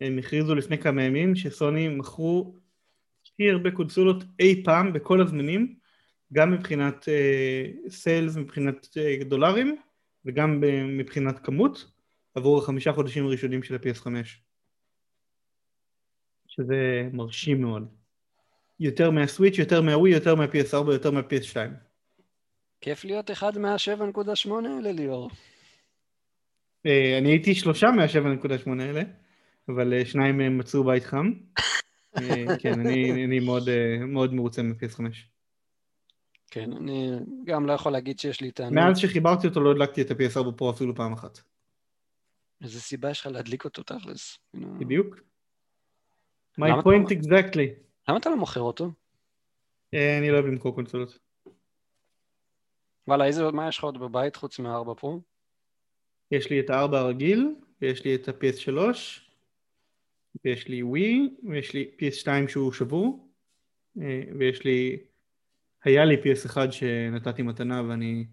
הם הכריזו לפני כמה ימים שסוני מכרו הכי הרבה קונסולות אי פעם בכל הזמנים, גם מבחינת סיילס, uh, מבחינת uh, דולרים וגם מבחינת כמות, עבור החמישה חודשים הראשונים של ה-PS5. שזה מרשים מאוד. יותר מהסוויץ', יותר מהווי, יותר מה-PS4, יותר מה-PS2. כיף להיות אחד מה-7.8 האלה, ליאור. אה, אני הייתי שלושה מה-7.8 האלה, אבל אה, שניים מהם מצאו בית חם. אה, כן, אני, אני מאוד, מאוד מרוצה מ-PS5. כן, אני גם לא יכול להגיד שיש לי טענות. מאז שחיברתי אותו לא הדלקתי את ה-PS4 פרו אפילו פעם אחת. איזה סיבה יש לך להדליק אותו תכלס? כאילו, בדיוק. My point אתה- exactly. למה אתה לא מוכר אותו? אני לא אוהב למכור קונסולות. וואלה, איזה, מה יש לך עוד בבית חוץ מהארבע פרו? יש לי את ה-4 הרגיל, ויש לי את ה-PS3, ויש לי ווי, ויש לי PS2 שהוא שבור, אה, ויש לי, היה לי PS1 שנתתי מתנה ואני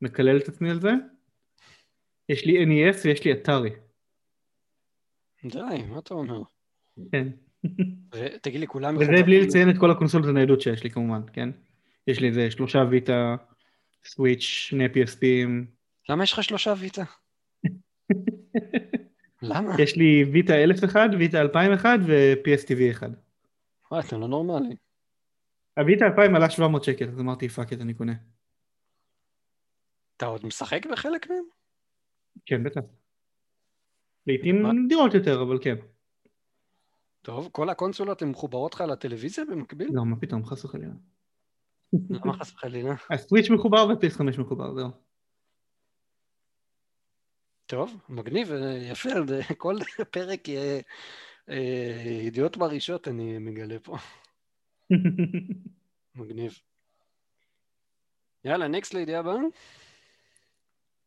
מקלל את עצמי על זה. יש לי NES ויש לי אתרי. די, מה אתה אומר? כן. ותגיד לי, כולם וזה בלי לציין את כל הקונסולות הניידות שיש לי כמובן, כן? יש לי איזה שלושה ויטה, סוויץ', שני PSPים. למה יש לך שלושה ויטה? למה? יש לי ויטה 1001, ויטה 2001 ו-PSTV 1. וואי, אתה לא נורמלי. הוויטה 2000 עלה 700 שקל, אז אמרתי fuck it אני קונה. אתה עוד משחק בחלק מהם? כן, בטח. לעיתים? נדירות יותר, אבל כן. טוב, כל הקונסולות הן מחוברות לך לטלוויזיה במקביל? לא, מה פתאום, חס וחלילה. למה חס וחלילה? הסוויץ' מחובר ו-PS5 מחובר, זהו. טוב, מגניב, אה, יפה, זה- כל פרק יהיה אה, ידיעות מרעישות אני מגלה פה. מגניב. יאללה, נקסט לידיעה הבאה.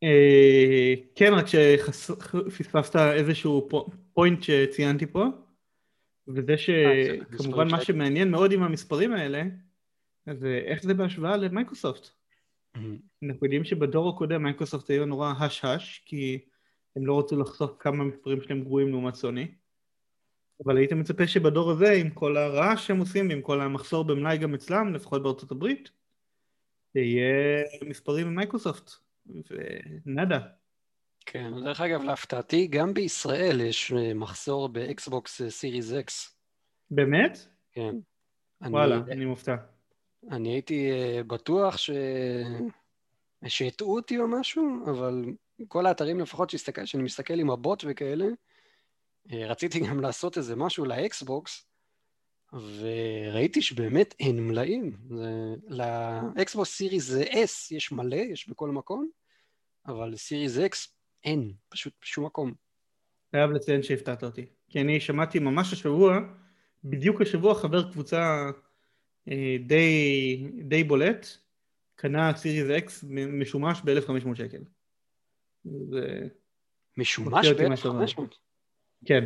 אה, כן, רק שפספסת איזשהו פו- point שציינתי פה, וזה אה, שכמובן מה שמעניין מאוד עם המספרים האלה, זה איך זה בהשוואה למייקרוסופט. אנחנו יודעים שבדור הקודם מייקרוסופט היו נורא hush-hush, כי הם לא רצו לחשוף כמה מספרים שלהם גרועים לעומת סוני. אבל היית מצפה שבדור הזה, עם כל הרעש שהם עושים, ועם כל המחסור במלאי גם אצלם, לפחות בארצות הברית, יהיה מספרים ממייקרוסופט. ו nada. כן, דרך אגב, להפתעתי, גם בישראל יש אה, מחסור ב Xbox Series X. באמת? כן. אני- וואלה, אני מופתע. אני הייתי אה, בטוח ש... שהטעו אותי או משהו, אבל כל האתרים לפחות שהסתכל, שאני מסתכל עם הבוט וכאלה, אה, רציתי גם לעשות איזה משהו ל Xbox, וראיתי שבאמת אין מלאים. זה... ל Xbox Series S, יש מלא, יש בכל מקום, אבל סיריס אקס אין, פשוט בשום מקום. חייב לציין שהפתעת אותי. כי אני שמעתי ממש השבוע, בדיוק השבוע חבר קבוצה די, די בולט, קנה סיריס אקס משומש ב-1500 שקל. זה... משומש מפתיע אותי מה שאתה אומר. ב-1500. כן.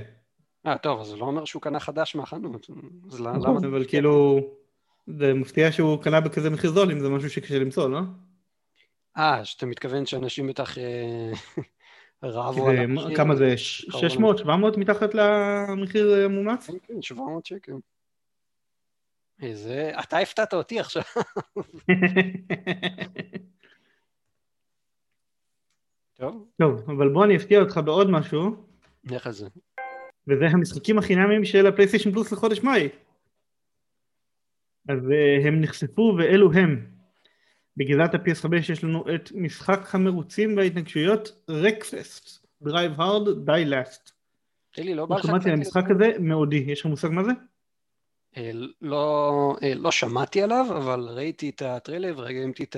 אה, טוב, אז זה לא אומר שהוא קנה חדש מהחנות. אז למה... נכון, אבל כאילו, זה מפתיע שהוא קנה בכזה מחיר זול, אם זה משהו שקשה למצוא, לא? אה, שאתה מתכוון שאנשים בטח אה, רבו על זה, המחיר. כמה זה, ש- 600, 700 מתחת למחיר אה, המומלץ? כן, כן, 700 שקל. איזה... אתה הפתעת אותי עכשיו. טוב, טוב, אבל בוא אני אפתיע אותך בעוד משהו, על זה. וזה המשחקים החינמיים של הפלייסטיישן פלוס לחודש מאי. אז uh, הם נחשפו ואלו הם. בגזרת ה-PS5 יש לנו את משחק המרוצים וההתנגשויות רקפסט, Drive Hard, Die Last. תגיד לי, לא בא לך... שמעתי על המשחק הזה, מאודי. יש לך מושג מה זה? אה, לא, אה, לא שמעתי עליו, אבל ראיתי את הטריילר וראיתי את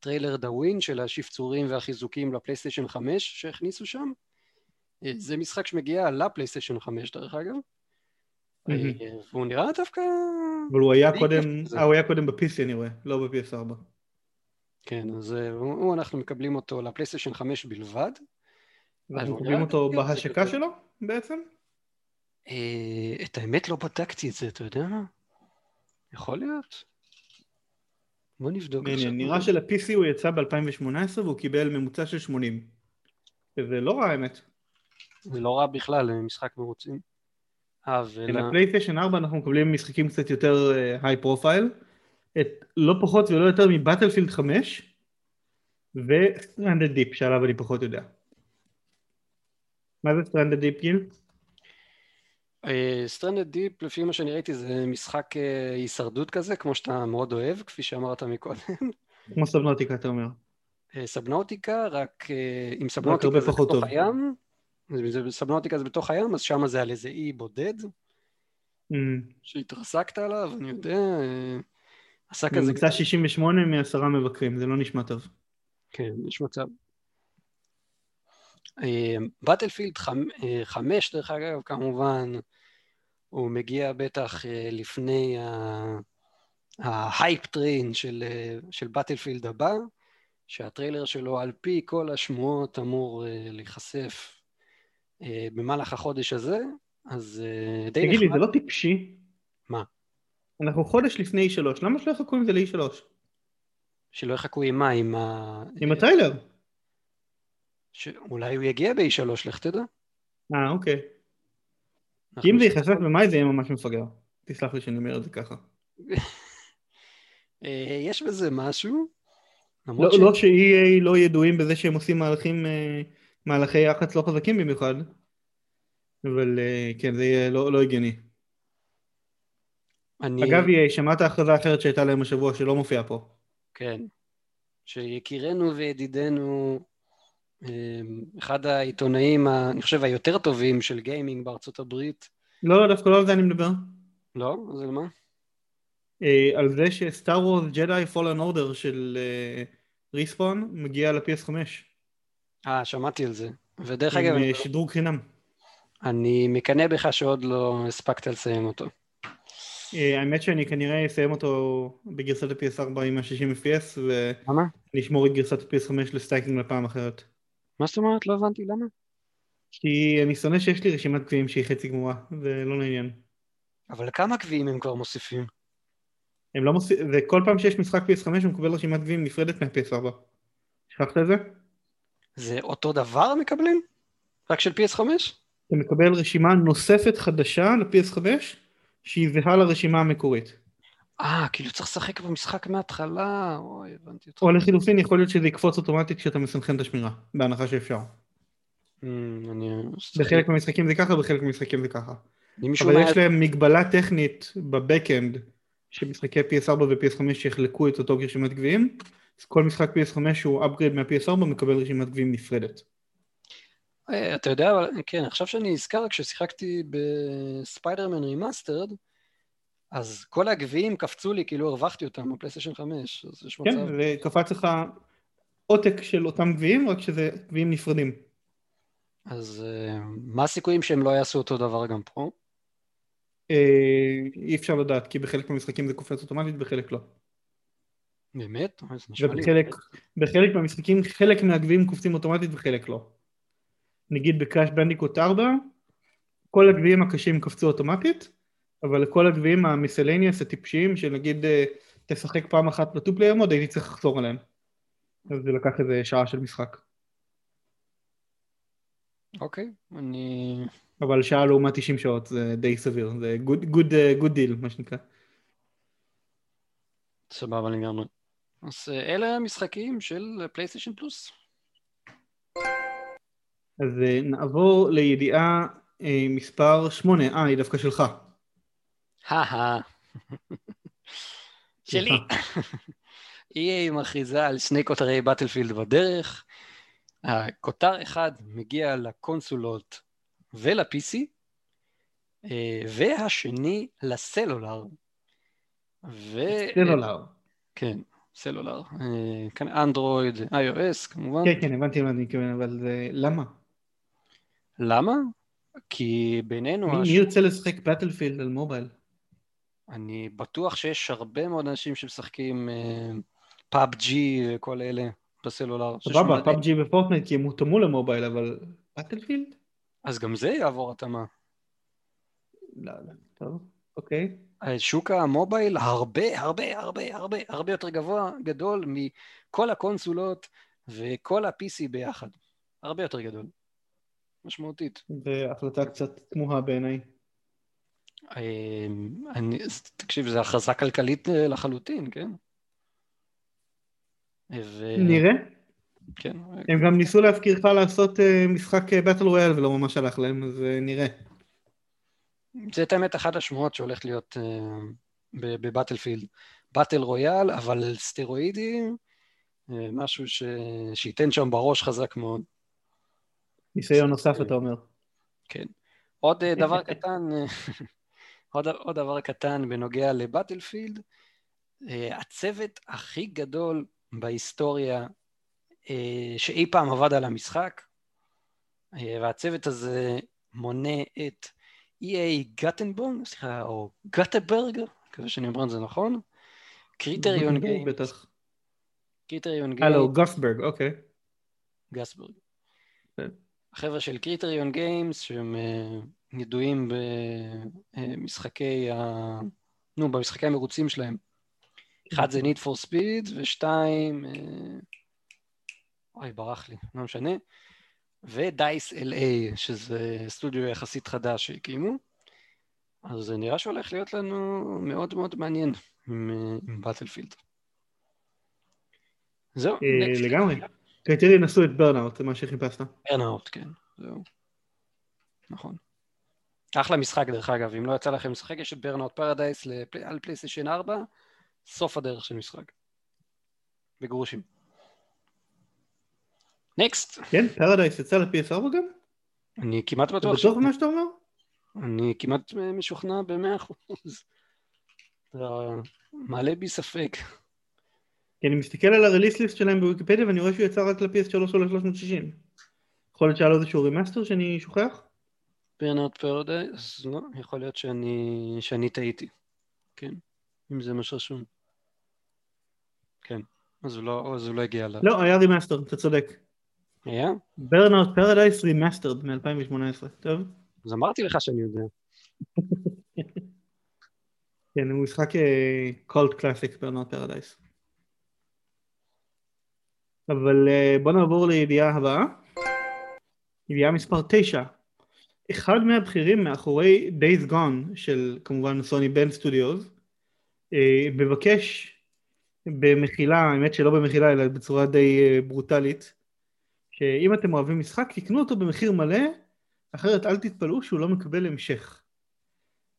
הטריילר דאווין של השפצורים והחיזוקים לפלייסטיישן 5 שהכניסו שם. אה, זה משחק שמגיע לפלייסטיישן 5 דרך אגב. אה, והוא נראה דווקא... אבל הוא היה קודם. אה, הוא היה קודם ב-PC אני רואה, לא ב-PS4. כן, אז הוא, אנחנו מקבלים אותו לפלייסטיישן 5 בלבד. אנחנו מקבלים אותו בהשקה. שלו בעצם? אה, את האמת לא בדקתי את זה, אתה יודע מה? יכול להיות. בוא נבדוק מעניין, נראה של-PC הוא יצא ב-2018 והוא קיבל ממוצע של 80. שזה לא רע האמת. זה לא רע בכלל, משחק מרוצים. אה, ול... לפלייסטיישן 4 אנחנו מקבלים משחקים קצת יותר high profile, את לא פחות ולא יותר מ Battlefield 5 ו Stranded Deep שעליו אני פחות יודע. מה זה Stranded Deep גיל? Stranded Deep, לפי מה שאני ראיתי, זה משחק אה, הישרדות כזה, כמו שאתה מאוד אוהב, כפי שאמרת מקודם. כמו Subnautica אתה אומר. אה, סבנאוטיקה, רק אה, סבנאוטיקה הרבה זה בתוך. הים, זה- זה- זה בתוך הים, אז שם זה על איזה אי בודד, אמ, שהתרסקת עליו, אני יודע, אה, עשה כזה... ממוצע 68 מעשרה מבקרים, זה לא נשמע טוב. כן, יש מצב. בטלפילד חמש, דרך אגב, כמובן, הוא מגיע בטח אה, לפני ה hype train של, אה, של Battlefield הבא, שהטריילר שלו על פי כל השמועות אמור אה, להיחשף אה, במהלך החודש הזה, אז אה, די תגיד לי, נחמד. זה לא טיפשי? מה? אנחנו חודש לפני E3, למה שלא יחכו עם זה ל-E3? שלא יחכו עם מה, עם ה... עם הטריילר. שאולי הוא יגיע ב-E3, לך תדע. אה, אוקיי. כי אם זה. ייחשף במאי זה יהיה ממש מפגר. תסלח לי שאני אומר את זה ככה. אה, יש בזה משהו, לא ש... לא ש-EA לא ידועים בזה שהם עושים מהלכים, אה, מהלכי יח"צ לא חזקים במיוחד, אבל אה, כן, זה יהיה לא לא הגיוני. אני... אגב, EA, שמעת הכרזה אחרת שהייתה להם השבוע שלא מופיעה פה. כן. שיקירנו וידידנו, אחד העיתונאים, אני חושב, היותר טובים של גיימינג בארצות הברית, לא, דווקא לא על זה אני מדבר. לא? אז על מה? אה, על זה שסטאר וורס ג'די פולן אורדר של ריספון מגיע ל-PS5. אה, שמעתי על זה. ודרך אגב, עם אה, שדרוג חינם. אני מקנא בך שעוד לא הספקת לסיים אותו. אה, האמת שאני כנראה אסיים אותו בגרסת ה-PS4 עם ה-60 FPS למה? ואני אשמור את גרסת ה-PS5 לסטייקינג לפעם אחרת. מה זאת אומרת? לא הבנתי למה. כי אני שונא שיש לי רשימת גביעים שהיא חצי גמורה, זה לא לעניין. אבל כמה גביעים הם כבר מוסיפים? הם לא מוסיפ... וכל פעם שיש משחק PS5 הוא מקבל רשימת גביעים נפרדת מה-PS4. שכחת את זה? זה אותו דבר מקבלים? רק של PS5? אתה מקבל רשימה נוספת חדשה ל-PS5 שהיא זהה לרשימה המקורית. אה, כאילו צריך לשחק במשחק מההתחלה, אוי, הבנתי אותך. או לחילופין יכול להיות שזה יקפוץ אוטומטית כשאתה מסנכרן את השמירה, בהנחה שאפשר. אני... בחלק מהמשחקים זה ככה, בחלק מהמשחקים זה ככה. אבל. יש להם מגבלה טכנית ב backend שמשחקי PS4 ו-PS5 יחלקו את אותו רשימת גביעים, אז כל משחק PS5 שהוא upgrade מה-PS4 מקבל רשימת גביעים נפרדת. אה, אתה יודע, אבל כן, עכשיו שאני נזכר, כששיחקתי ב Spider-Man Remastered, אז כל הגביעים קפצו לי כאילו הרווחתי אותם בפלייסטיישן 5, אז יש מצב. כן, וקפץ לך עותק של אותם גביעים, רק שזה גביעים נפרדים. אז אה, מה הסיכויים שהם לא יעשו אותו דבר גם פה? אה, אי אפשר לדעת, כי בחלק מהמשחקים זה קופץ אוטומטית, בחלק לא. באמת? ובחלק בחלק מהמשחקים חלק מהגביעים קופצים אוטומטית וחלק לא. נגיד בקראש בנדיקוט 4, כל הגביעים הקשים קפצו אוטומטית, אבל לכל הגביעים ה miscellaneous הטיפשיים, שנגיד אה, תשחק פעם אחת ב two player mode, הייתי צריך לחזור עליהם. אז זה לקח איזה שעה של משחק. אוקיי, אני... אבל שעה לעומת 90 שעות זה די סביר, זה good, good, uh, good deal מה שנקרא. סבבה לגמרי. אז אה, אלה המשחקים של פלייסטיישן פלוס. אז נעבור לידיעה מספר 8, אה היא דווקא שלך. שלי. EA מכריזה על שני כותרי באטלפילד בדרך. הכותר אחד מגיע לקונסולות ול-PC, אה, והשני לסלולר. ו... סלולר. כן, סלולר. אה, כאן אנדרואיד, iOS כמובן. כן כן הבנתי מה אני מתכוון, אבל זה למה? למה? כי בינינו... מי ירצה לשחק Battlefield על מובייל? אני בטוח שיש הרבה מאוד אנשים שמשחקים PUBG וכל אלה בסלולר. סבבה, פאבג'י ופורטנייט כי הם הותאמו למובייל, אבל Battlefield? אז גם זה יעבור התאמה. לא, לא, טוב, אוקיי. שוק המובייל הרבה הרבה הרבה הרבה הרבה יותר גבוה, גדול מכל הקונסולות וכל ה-PC ביחד. הרבה יותר גדול. משמעותית. זו החלטה קצת תמוהה בעיניי. אה, אני, תקשיב, זו הכרזה כלכלית אה, לחלוטין, כן? ו... נראה. כן. הם גם ניסו להזכירך לעשות אה, משחק באטל רויאל ולא ממש הלך להם, אז אה, נראה. זה את האמת אחת השמועות שהולך להיות בבטלפילד. באטל רויאל, אבל סטרואידים, אה, משהו ש... שייתן שם בראש חזק מאוד. ניסיון נוסף אתה אומר. כן. עוד אה, דבר קטן, עוד, עוד דבר קטן בנוגע לבטלפילד, הצוות הכי גדול בהיסטוריה שאי פעם עבד על המשחק, והצוות הזה מונה את E.A. גטנבורג, סליחה, או גטברג, מקווה שאני אומר את זה נכון, Criterion Games. בטח. Criterion Games. הלו, גסברג, אוקיי. גסברג. כן. החבר'ה של Criterion Games, שהם ידועים במשחקי ה... נו, במשחקי המרוצים שלהם. אחד זה Need for Speed, ושתיים... Uh... אוי, ברח לי, לא משנה. ו DICE LA, שזה סטודיו יחסית חדש שהקימו. אז זה נראה שהולך להיות לנו מאוד מאוד מעניין עם, עם Battlefield. זהו. אה, לגמרי. Criterion עשו את Burnout, זה מה שחיפשת. Burnout, כן, זהו. נכון. אחלה משחק דרך אגב, אם לא יצא לכם לשחק, יש את Burnout Paradise על פלייסטיישן 4, סוף הדרך של משחק. בגרושים. next. כן, Paradise יצא ל-PS4 גם? אני כמעט בטוח. אתה בטוח במה שאתה אומר? אני כמעט משוכנע במאה אחוז. מעלה בי ספק. כי אני מסתכל על ה release list שלהם בוויקיפדיה ואני רואה שהוא יצא רק ל-PS3 או ל-360. יכול להיות שהיה לו איזשהו remaster שאני שוכח? Burnout Paradise? לא, יכול להיות שאני, שאני טעיתי. כן, אם זה מה שרשום. כן, אז הוא לא, אז הוא לא הגיע ל... לא, היה remaster, אתה צודק. היה? Burnout Paradise Remastered מ-2018, טוב? אז אמרתי לך שאני יודע. כן, הוא משחק cult classic Burnout Paradise. אבל אה, בוא נעבור לידיעה הבאה. ידיעה מספר 9. אחד מהבכירים מאחורי Days Gone של כמובן סוני בן סטודיוס מבקש במחילה, האמת שלא במחילה אלא בצורה די אה, ברוטלית שאם אתם אוהבים משחק תקנו אותו במחיר מלא אחרת אל תתפלאו שהוא לא מקבל המשך.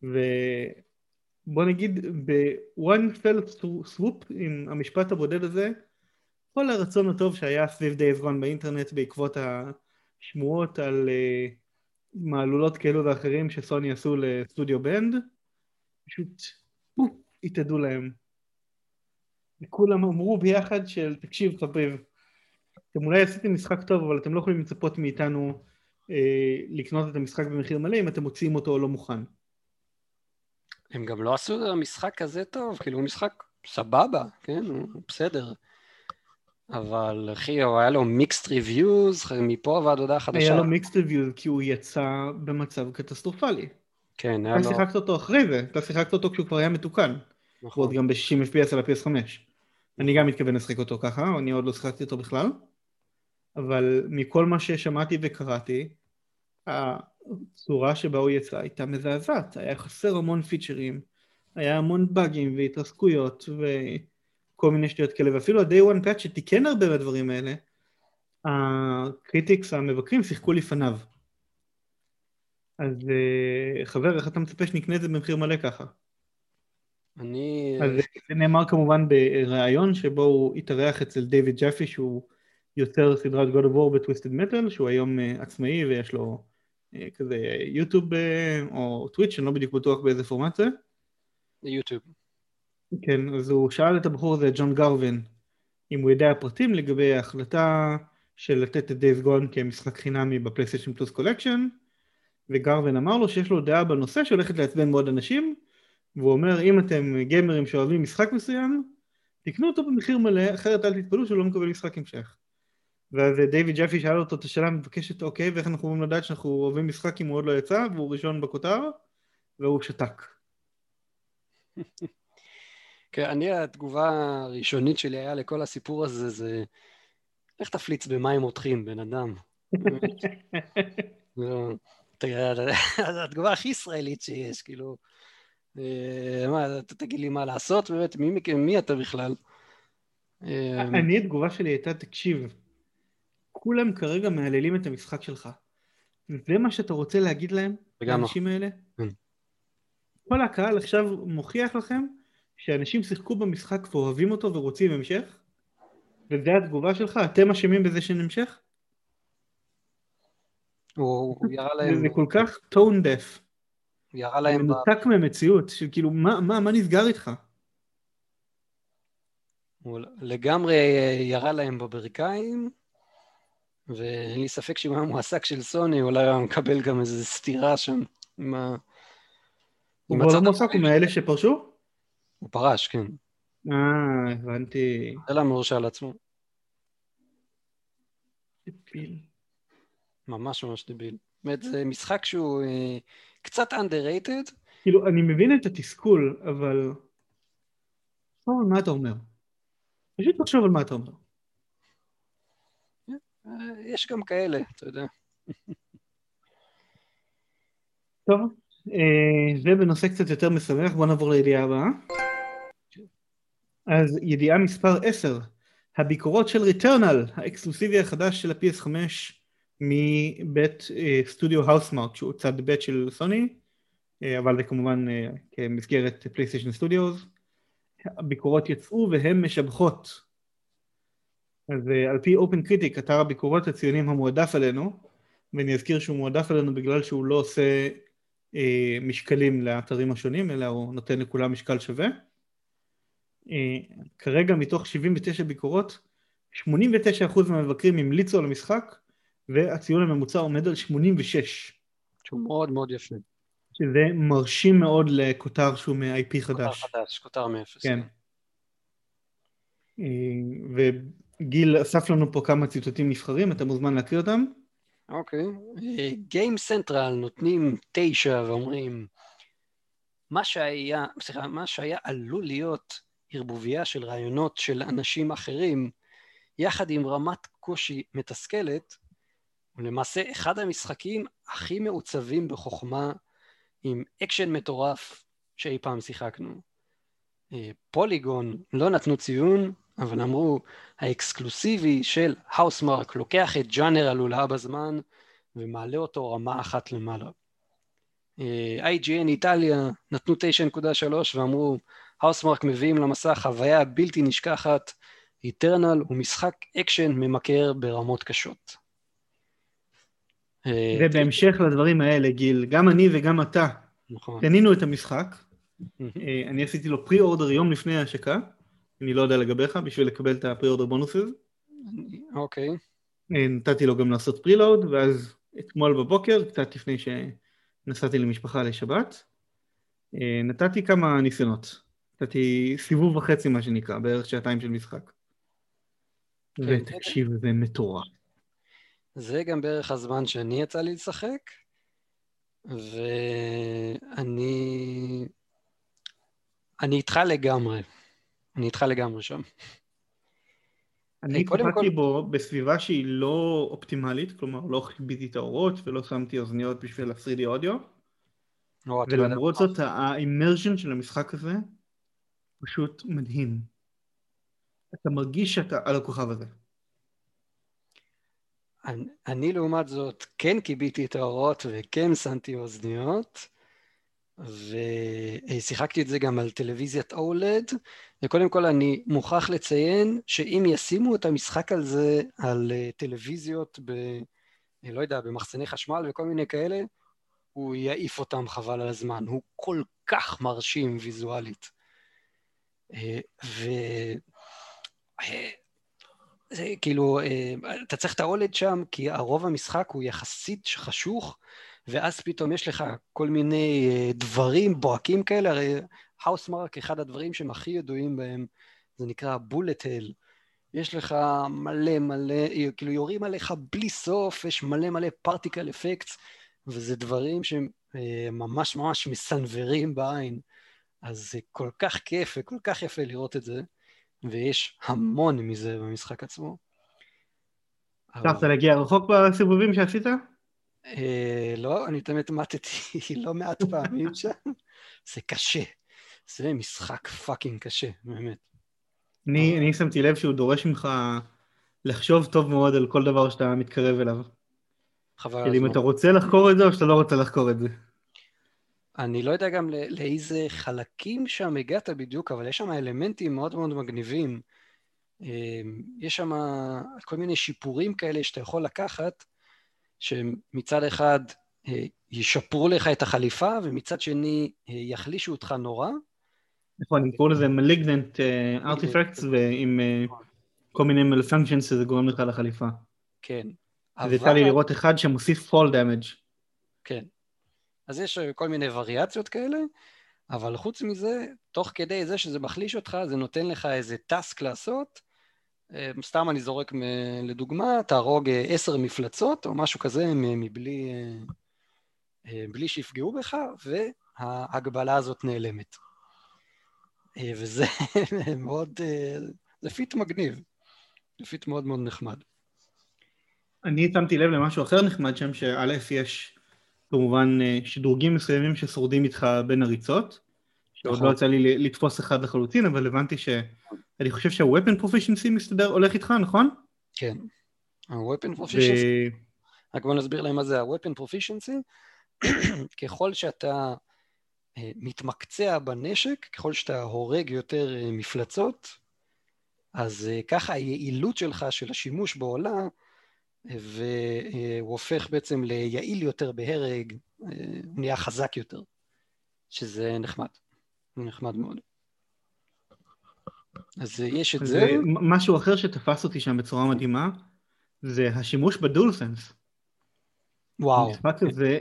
ובוא נגיד ב-one fell swoop עם המשפט הבודד הזה כל הרצון הטוב שהיה סביב Days Gone באינטרנט בעקבות השמועות על uh, מעלולות כאלו ואחרים שסוני עשו לסטודיו בנד פשוט התאדו להם וכולם אמרו ביחד של תקשיב חביב אתם אולי עשיתם משחק טוב אבל אתם לא יכולים לצפות מאיתנו אה, לקנות את המשחק במחיר מלא אם אתם מוציאים אותו או לא מוכן. הם גם לא עשו משחק כזה טוב, כאילו הוא משחק סבבה, כן, הוא בסדר. אבל אחי, הוא היה לו מיקסט ריוויוז מפה ועד הודעה חדשה. היה לו מיקסט ריוויוז כי הוא יצא במצב קטסטרופלי. כן, היה לו... אתה שיחקת אותו אחרי זה, אתה שיחקת אותו כשהוא כבר היה מתוקן. נכון. ועוד גם ב-60 FPS על ה-PS5. אני גם מתכוון לשחק אותו ככה, אני עוד לא שיחקתי אותו בכלל. אבל מכל מה ששמעתי וקראתי, הצורה שבה הוא יצא הייתה מזעזעת, היה חסר המון פיצ'רים, היה המון באגים והתרסקויות וכל מיני שטויות כאלה, ואפילו ה-day one patch שתיקן הרבה מהדברים האלה, ה critics המבקרים שיחקו לפניו. אז אה, חבר, איך אתה מצפה שנקנה את זה במחיר מלא ככה? אני... אז זה נאמר כמובן בריאיון שבו הוא התארח אצל דיוויד ג'אפי שהוא יוצר סדרת God of War ו Twisted Metal שהוא היום אה, עצמאי ויש לו אה, כזה יוטיוב אה, או טוויץ', אני לא בדיוק בטוח באיזה פורמט זה. יוטיוב. כן, אז הוא שאל את הבחור הזה, ג'ון גרווין, אם הוא יודע פרטים לגבי ההחלטה של לתת את Days Gone כמשחק חינמי בפלייסטיישן פלוס קולקשן, וגרווין אמר לו שיש לו דעה בנושא שהולכת לעצבן מאוד אנשים, והוא אומר אם אתם גיימרים שאוהבים משחק מסוים, תקנו אותו במחיר מלא, אחרת אל תתפלאו שהוא לא מקבל משחק המשך. ואז דיוויד ג'אפי שאל אותו את השאלה המתבקשת, אוקיי, ואיך אנחנו יכולים לדעת שאנחנו אוהבים משחק אם הוא עוד לא יצא, והוא ראשון בכותר, והוא שתק. כן, אני, התגובה הראשונית שלי היה לכל הסיפור הזה, זה איך תפליץ במים מותחים, בן אדם. התגובה הכי ישראלית שיש, כאילו, אה, מה, תגיד לי מה לעשות, באמת, מי אתה בכלל? אני, התגובה שלי הייתה, תקשיב, כולם כרגע מהללים את המשחק שלך. זה מה שאתה רוצה להגיד להם, לאנשים האלה? כן. כל הקהל עכשיו מוכיח לכם שאנשים שיחקו במשחק ואוהבים אותו ורוצים המשך, וזה התגובה שלך? אתם אשמים בזה שנמשך? הוא, הוא ירה להם... זה כל כך טון דף. הוא ירה להם... מנותק מהמציאות, של כאילו, מה, מה, מה נסגר איתך? הוא לגמרי ירה להם בברכיים, ואין לי ספק שאם היה מועסק של סוני, אולי היה מקבל גם איזו סתירה שם עם ה... הוא כבר לא מועסק, הוא מאלה שפרשו? הוא פרש, כן. אה, הבנתי. זה למה הוא הרשה על עצמו. דביל. ממש ממש דביל. באמת, זה משחק שהוא אה, קצת underrated. כאילו, אני מבין את התסכול, אבל... תחשוב על מה אתה אומר. פשוט תחשוב על מה אתה אומר. אה, יש גם כאלה, אתה יודע. טוב, אה, זה בנושא קצת יותר משמח, בוא נעבור לידיעה הבאה. אז ידיעה מספר 10, הביקורות של ריטרנל, האקסקלוסיבי החדש של ה-PS5 מבית אה, סטודיו האוסמארט, שהוא צד ב' של סוני, אה, אבל זה כמובן במסגרת פלייסטיישן סטודיוס. הביקורות יצאו והן משבחות. אז על פי אופן קריטיק, אתר הביקורות הציונים המועדף עלינו, ואני אזכיר שהוא מועדף עלינו בגלל שהוא לא עושה אה, משקלים לאתרים השונים, אלא הוא נותן לכולם משקל שווה. אה, כרגע מתוך 79 ביקורות, 89% מהמבקרים המליצו על המשחק, והציון הממוצע עומד על 86. שהוא מאוד מאוד יפה. שזה מרשים מאוד לכותר שהוא מ-IP חדש. כותר חדש, כותר מאפס. כן. אה, וגיל אסף לנו פה כמה ציטוטים נבחרים, אתה מוזמן להקריא אותם. אוקיי. גיים סנטרל נותנים תשע ואומרים, מה שהיה, סליחה, מה שהיה עלול להיות ערבוביה של רעיונות של אנשים אחרים, יחד עם רמת קושי מתסכלת, הוא למעשה אחד המשחקים הכי מעוצבים בחוכמה, עם אקשן מטורף שאי פעם שיחקנו. פוליגון לא נתנו ציון, אבל אמרו, האקסקלוסיבי של האוסמרק לוקח את ג'אנר הלולאה בזמן ומעלה אותו רמה אחת למעלה. אה, IGN איטליה נתנו 9.3 ואמרו, האוסמרק מביאים למסע חוויה בלתי נשכחת, ריטרנל הוא משחק אקשן ממכר ברמות קשות. אה, ובהמשך לדברים האלה, גיל, גם אני וגם אתה נכון. קנינו את המשחק. אה, אני עשיתי לו pre-order יום לפני ההשקה. אני לא יודע לגביך, בשביל לקבל את ה pre-order בונוסים. אוקיי. אה, נתתי לו גם לעשות preload, ואז אתמול בבוקר, קצת לפני שנסעתי למשפחה לשבת, נתתי כמה ניסיונות. נתתי סיבוב וחצי, מה שנקרא, בערך שעתיים של משחק. כן, ותקשיב, זה מטורף. זה גם בערך הזמן שאני יצא לי לשחק, ואני... אני איתך לגמרי. אני איתך לגמרי שם. אני התחלתי כל... בו בסביבה שהיא לא אופטימלית, כלומר לא חיביתי את האורות ולא שמתי אוזניות בשביל ה-3D אודיו. לא, ולמרות זאת האימרז'ן של המשחק הזה פשוט מדהים. אתה מרגיש שאתה על הכוכב הזה. אני, אני לעומת זאת כן כיביתי את האורות וכן שמתי אוזניות. ושיחקתי את זה גם על טלוויזיית אולד, וקודם כל אני מוכרח לציין שאם ישימו את המשחק על זה על אה, טלוויזיות ב... לא יודע, במחסני חשמל וכל מיני כאלה, הוא יעיף אותם חבל על הזמן. הוא כל כך מרשים ויזואלית. אה, ו... אה, כאילו, אתה צריך את האולד שם, כי הרוב המשחק הוא יחסית חשוך, ואז פתאום יש לך כל מיני אה, דברים בוהקים כאלה, הרי האוסמרק, אחד הדברים שהם הכי ידועים בהם, זה נקרא בולט הל. יש לך מלא מלא, אה, כאילו יורים עליך בלי סוף, יש מלא מלא פרטיקל אפקטס, וזה דברים שהם אה, ממש ממש מסנוורים בעין. אז זה כל כך כיף וכל כך יפה לראות את זה, ויש המון מזה במשחק עצמו. הצלחת להגיע רחוק בסיבובים שעשית? אה, לא, אני תמיד מתתי לא מעט פעמים שם. זה קשה. זה משחק פאקינג קשה, באמת. אני, אני שמתי לב שהוא דורש ממך לחשוב טוב מאוד על כל דבר שאתה מתקרב אליו. חבל על אם אתה רוצה לחקור את זה או שאתה לא רוצה לחקור את זה. אני לא יודע גם לאיזה חלקים שם הגעת בדיוק, אבל יש שם אלמנטים מאוד מאוד מגניבים. יש שם כל מיני שיפורים כאלה שאתה יכול לקחת, שמצד אחד ישפרו לך את החליפה, ומצד שני יחלישו אותך נורא. נכון, אני קורא לזה מליגננט ארטיפקטס, ועם כל מיני מלפונקשנס שזה גורם לך לחליפה. כן. אז יצא לי לראות אחד שמוסיף fall damage. כן. אז יש כל מיני וריאציות כאלה, אבל חוץ מזה, תוך כדי זה שזה מחליש אותך, זה נותן לך איזה טאסק לעשות. אה, סתם אני זורק לדוגמה, תהרוג אה, עשר מפלצות או משהו כזה מבלי אה, בלי שיפגעו בך, וההגבלה הזאת נעלמת. וזה מאוד, זה feat מגניב. זה feat מאוד מאוד נחמד. אני שמתי לב למשהו אחר נחמד שם, שא' יש כמובן שדרוגים מסוימים ששורדים איתך בין הריצות, שעוד נכון. לא יצא לי לתפוס אחד לחלוטין, אבל הבנתי ש... אני חושב שה-weapon proficiency מסתדר, הולך איתך, נכון? כן. ה-weapon proficiency, רק בוא נסביר להם מה זה ה-weapon proficiency. ככל שאתה אה, מתמקצע בנשק, ככל שאתה הורג יותר אה, מפלצות, אז אה, ככה היעילות שלך, של השימוש בעולה, והוא הופך בעצם ליעיל יותר בהרג, הוא נהיה חזק יותר, שזה נחמד, נחמד מאוד. אז יש את זה. משהו אחר שתפס אותי שם בצורה מדהימה, זה השימוש בדואלסנס. וואו. המשחק הזה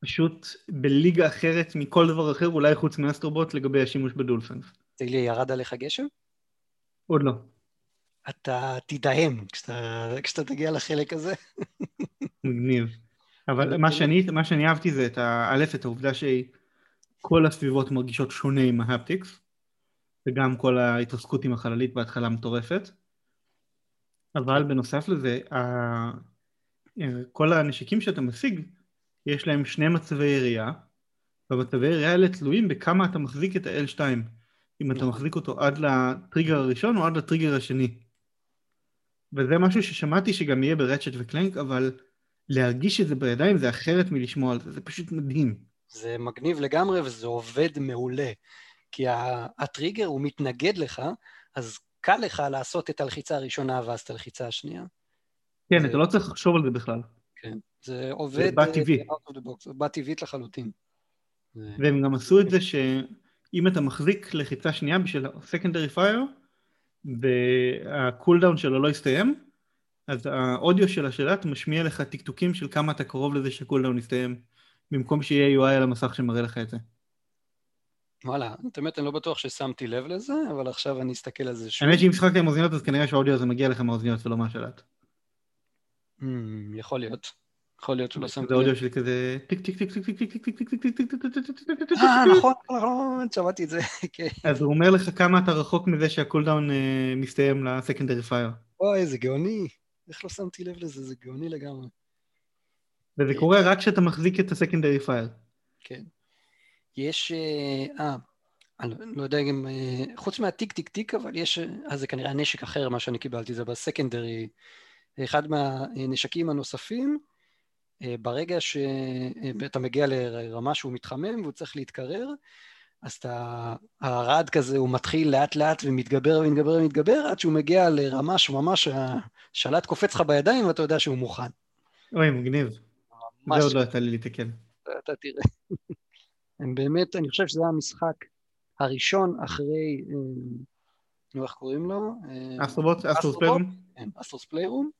פשוט בליגה אחרת מכל דבר אחר, אולי חוץ מאסטרובוט לגבי השימוש בדואלסנס. תגיד לי, ירד עליך גשם? עוד לא. אתה תדהם כשאתה, כשאתה תגיע לחלק הזה. מגניב. אבל מה שאני, מה שאני אהבתי זה את א', את העובדה שכל הסביבות מרגישות שונה עם ההפטיקס. וגם כל ההתרסקות עם החללית בהתחלה מטורפת. אבל בנוסף לזה, כל הנשקים שאתה משיג, יש להם שני מצבי ירייה, והמצבי ירייה האלה תלויים בכמה אתה מחזיק את ה-L2, אם אתה מחזיק אותו עד לטריגר הראשון או עד לטריגר השני. וזה משהו ששמעתי שגם יהיה ברצ'ט וקלנק, אבל להרגיש את זה בידיים זה אחרת מלשמוע על זה, זה פשוט מדהים. זה מגניב לגמרי וזה עובד מעולה. כי הטריגר הוא מתנגד לך, אז קל לך לעשות את הלחיצה הראשונה ואז את הלחיצה השנייה. כן, זה... אתה לא צריך לחשוב על זה בכלל. כן, זה עובד... זה בא טבעי. זה בא טבעית לחלוטין. והם גם עשו את זה שאם אתה מחזיק לחיצה שנייה בשביל ה-secondary fire, וה cooldown שלו לא יסתיים, אז האודיו של השלט משמיע לך תקתוקים של כמה אתה קרוב לזה שה cooldown יסתיים, במקום שיהיה UI על המסך שמראה לך את זה. וואלה, את האמת אני לא בטוח ששמתי לב לזה, אבל עכשיו אני אסתכל על זה שוב. האמת שאם שחקתי עם אוזניות אז כנראה שהאודיו הזה מגיע לך מהאוזניות ולא מהשלט. יכול להיות. יכול להיות שלא שמתי לב. זה אודיו שלי כזה טיק טיק טיק טיק טיק טיק טיק טיק טיק טיק טיק טיק טיק טיק טיק אה נכון, נכון, שמעתי את זה, כן. אז הוא אומר לך כמה אתה רחוק מזה שה cooldown מסתיים ל secondary fire. אוי, איזה גאוני. איך לא שמתי לב לזה, זה גאוני לגמרי. וזה קורה רק כשאתה מחזיק את ה secondary fire. כן. יש, אה, אני לא יודע אם, חוץ מהטיק טיק טיק, אבל יש, אז זה כנראה נשק אחר מה שאני קיבלתי, זה ב secondary, אחד מהנשקים הנוספים, ברגע שאתה מגיע לרמה שהוא מתחמם והוא צריך להתקרר, אז אתה, הרעד כזה הוא מתחיל לאט לאט ומתגבר ומתגבר ומתגבר עד שהוא מגיע לרמה שממש השלט קופץ לך בידיים ואתה יודע שהוא מוכן. אוי, מגניב. זה עוד לא יצא לי לתקן. אתה תראה. הם באמת, אני חושב שזה המשחק הראשון אחרי, אה, נו, איך קוראים לו? אסטרובוט, אסטרוס פליירום? כן, אסטרוס פליירום,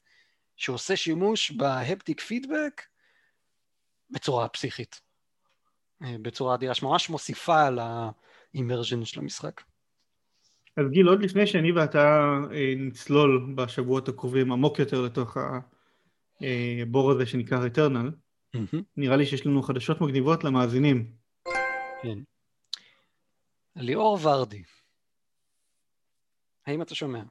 שעושה שימוש ב haptic feedback בצורה פסיכית. אה, בצורה אדירה, שממש מוסיפה על האימרז'ן של המשחק. אז גיל, עוד לפני שאני ואתה אה, נצלול בשבועות הקרובים עמוק יותר לתוך הבור הזה שנקרא ריטרנל, נראה לי שיש לנו חדשות מגניבות למאזינים. כן. ליאור ורדי, האם אתה שומע?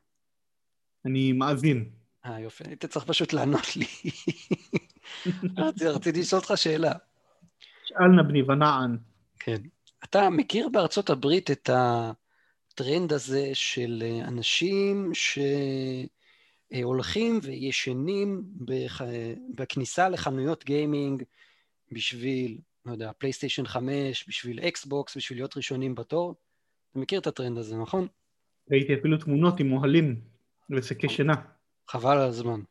אני מאזין. אה, יופי, היית צריך פשוט לענות לי. רציתי לשאול אותך שאלה. שאל נא בני ונענה. כן. אתה מכיר בארצות הברית את הטרנד הזה של אנשים שהולכים וישנים בכניסה לחנויות גיימינג בשביל לא יודע, פלייסטיישן 5, בשביל אקסבוקס, בשביל להיות ראשונים בתור. אתה מכיר את הטרנד הזה, נכון? ראיתי אפילו תמונות עם אוהלים ושקי שינה. חבל על הזמן.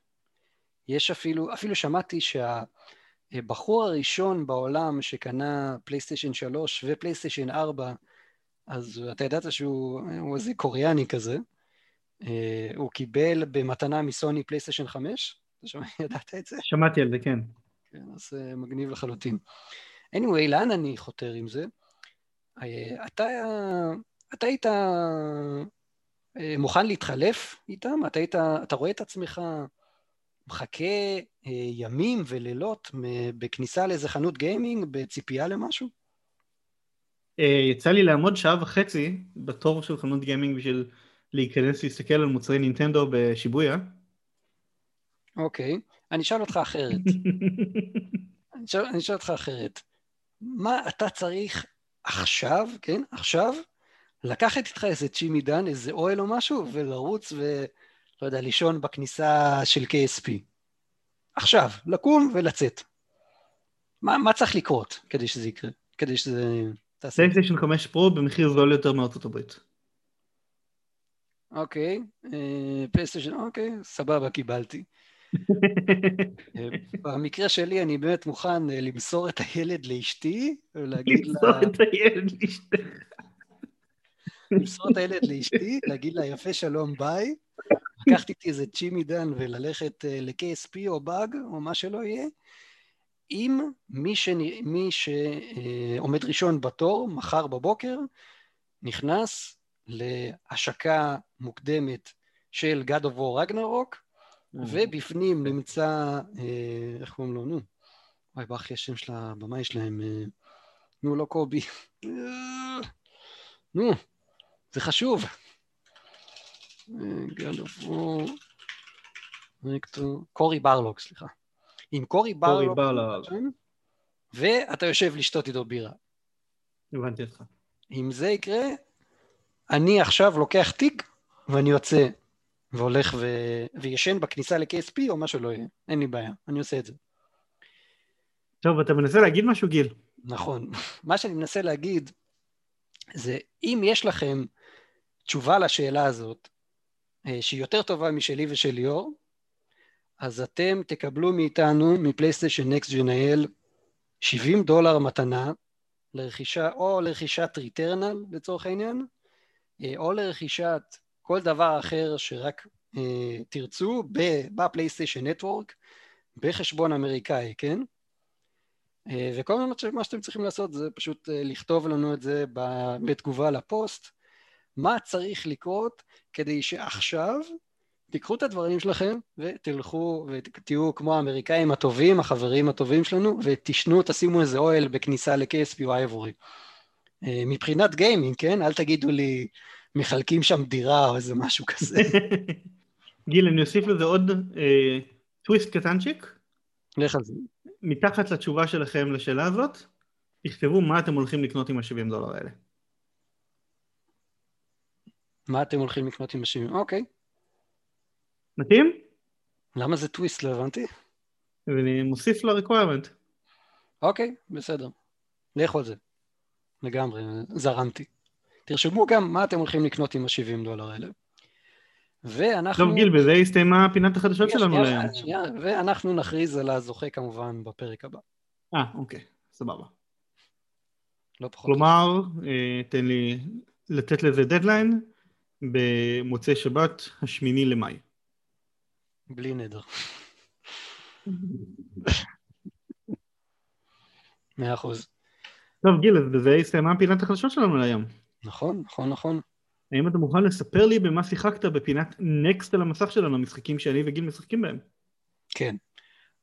יש אפילו, אפילו שמעתי שהבחור הראשון בעולם שקנה פלייסטיישן 3 ופלייסטיישן 4, אז אתה ידעת שהוא איזה קוריאני כזה, אה, הוא קיבל במתנה מסוני פלייסטיישן 5? אתה ידעת את זה? שמעתי על זה, כן. כן, אז uh, מגניב לחלוטין. anyway, לאן אני חותר עם זה? Uh, אתה, אתה היית מוכן להתחלף איתם? אתה, היית, אתה רואה את עצמך מחכה uh, ימים ולילות בכניסה לאיזה חנות גיימינג בציפייה למשהו? Uh, יצא לי לעמוד שעה וחצי בתור של חנות גיימינג בשביל להיכנס להסתכל על מוצרי נינטנדו בשיבויה. אוקיי, okay. אני אשאל אותך אחרת. אני, אשאל, אני אשאל אותך אחרת. מה אתה צריך עכשיו, כן, עכשיו, לקחת איתך איזה צ'ימי דן, איזה אוהל או משהו, ולרוץ ו... לא יודע, לישון בכניסה של KSP. עכשיו, לקום ולצאת. מה, מה צריך לקרות כדי שזה יקרה? כדי שזה... פלייסטיישן 5 פרו במחיר זול יותר מארצות הברית. אוקיי, פלייסטיישן, אוקיי, סבבה, קיבלתי. אה, במקרה שלי אני באמת מוכן אה, למסור את הילד לאשתי ולהגיד לה... למסור את הילד לאשתך. למסור את הילד לאשתי, להגיד לה יפה שלום ביי, לקחת איתי איזה צ'ימי דן וללכת אה, ל-KSP או באג או מה שלא יהיה, אם מי, שנ... מי שעומד ראשון בתור, מחר בבוקר, נכנס להשקה מוקדמת של God of War Ragnarok, ובפנים נמצא, אה, איך קוראים לו? נו, וואי, ברח לי השם של הבמאי שלהם. אה, נו, לא קובי. נו, זה חשוב. קורי ברלוג, סליחה. עם קורי ברלוג, ואתה יושב לשתות איתו בירה. הבנתי אותך. אם זה יקרה, אני עכשיו לוקח תיק ואני יוצא והולך ו... וישן בכניסה ל-KSP או מה שלא יהיה, אין לי בעיה, אני עושה את זה. טוב, אתה מנסה להגיד משהו, גיל? נכון. מה שאני מנסה להגיד זה, אם יש לכם תשובה לשאלה הזאת, שהיא יותר טובה משלי ושל ליאור, אז אתם תקבלו מאיתנו, מפלייסטיישן נקסט ג'נאל, 70 דולר מתנה לרכישה, או לרכישת ריטרנל לצורך העניין, אה, או לרכישת כל דבר אחר שרק אה, תרצו בפלייסטיישן נטוורק, בחשבון אמריקאי, כן? אה, וכל מה שאתם צריכים לעשות זה פשוט אה, לכתוב לנו את זה בתגובה לפוסט, מה צריך לקרות כדי שעכשיו תיקחו את הדברים שלכם ותלכו ותהיו כמו האמריקאים הטובים, החברים הטובים שלנו, ותשנו, תשימו איזה אוהל בכניסה ל-KSP או אייבורי. אה, מבחינת גיימינג, כן? אל תגידו לי, מחלקים שם דירה או איזה משהו כזה. גיל, אני אוסיף לזה עוד אה, טוויסט קטנצ'יק. לך על זה. מתחת לתשובה שלכם לשאלה הזאת, תכתבו מה אתם הולכים לקנות עם ה-70 דולר האלה. מה אתם הולכים לקנות עם ה-70? אוקיי. מתאים? למה זה טוויסט? לא הבנתי. ואני מוסיף ל-requirement. אוקיי, בסדר. לכו על זה. לגמרי, זרמתי. תרשמו גם מה אתם הולכים לקנות עם ה-70 דולר האלה. ואנחנו... טוב גיל, בזה הסתיימה פינת החדשות שלנו להיום. ואנחנו נכריז על הזוכה כמובן בפרק הבא. אה, אוקיי, סבבה. לא פחות. כלומר, אה, תן לי לתת לזה דדליין במוצאי שבת, השמיני למאי. בלי נדר. מאה אחוז. טוב גיל, אז בזה הסתיימה פינת החדשות שלנו להיום. נכון, נכון, נכון. האם אתה מוכן לספר לי במה שיחקת בפינת נקסט על המסך שלנו, המשחקים שאני וגיל משחקים בהם? כן.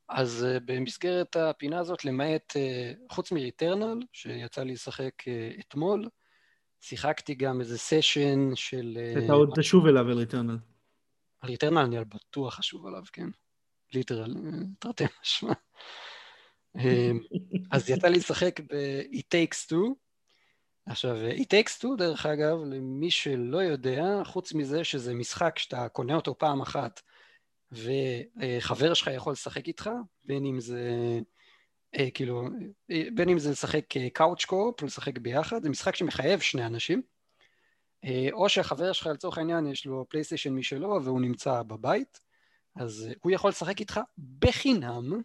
אז uh, במסגרת הפינה הזאת, למעט, uh, חוץ מריטרנל, שיצא לי לשחק uh, אתמול, שיחקתי גם איזה סשן של... אתה עוד תשוב אליו, אל ריטרנל. על ריטרנל אני בטוח אשוב עליו, כן. literal, תרתי משמע. אז יצא לי לשחק ב-It Takes Two, עכשיו, It Takes Two, דרך אגב, למי שלא יודע, חוץ מזה שזה משחק שאתה קונה אותו פעם אחת וחבר שלך יכול לשחק איתך, בין אם זה, אה, כאילו, אה, בין אם זה לשחק couch co-op, לשחק ביחד, זה משחק שמחייב שני אנשים. אה, או שהחבר שלך לצורך העניין יש לו פלייסטיישן משלו והוא נמצא בבית, אז הוא יכול לשחק איתך בחינם,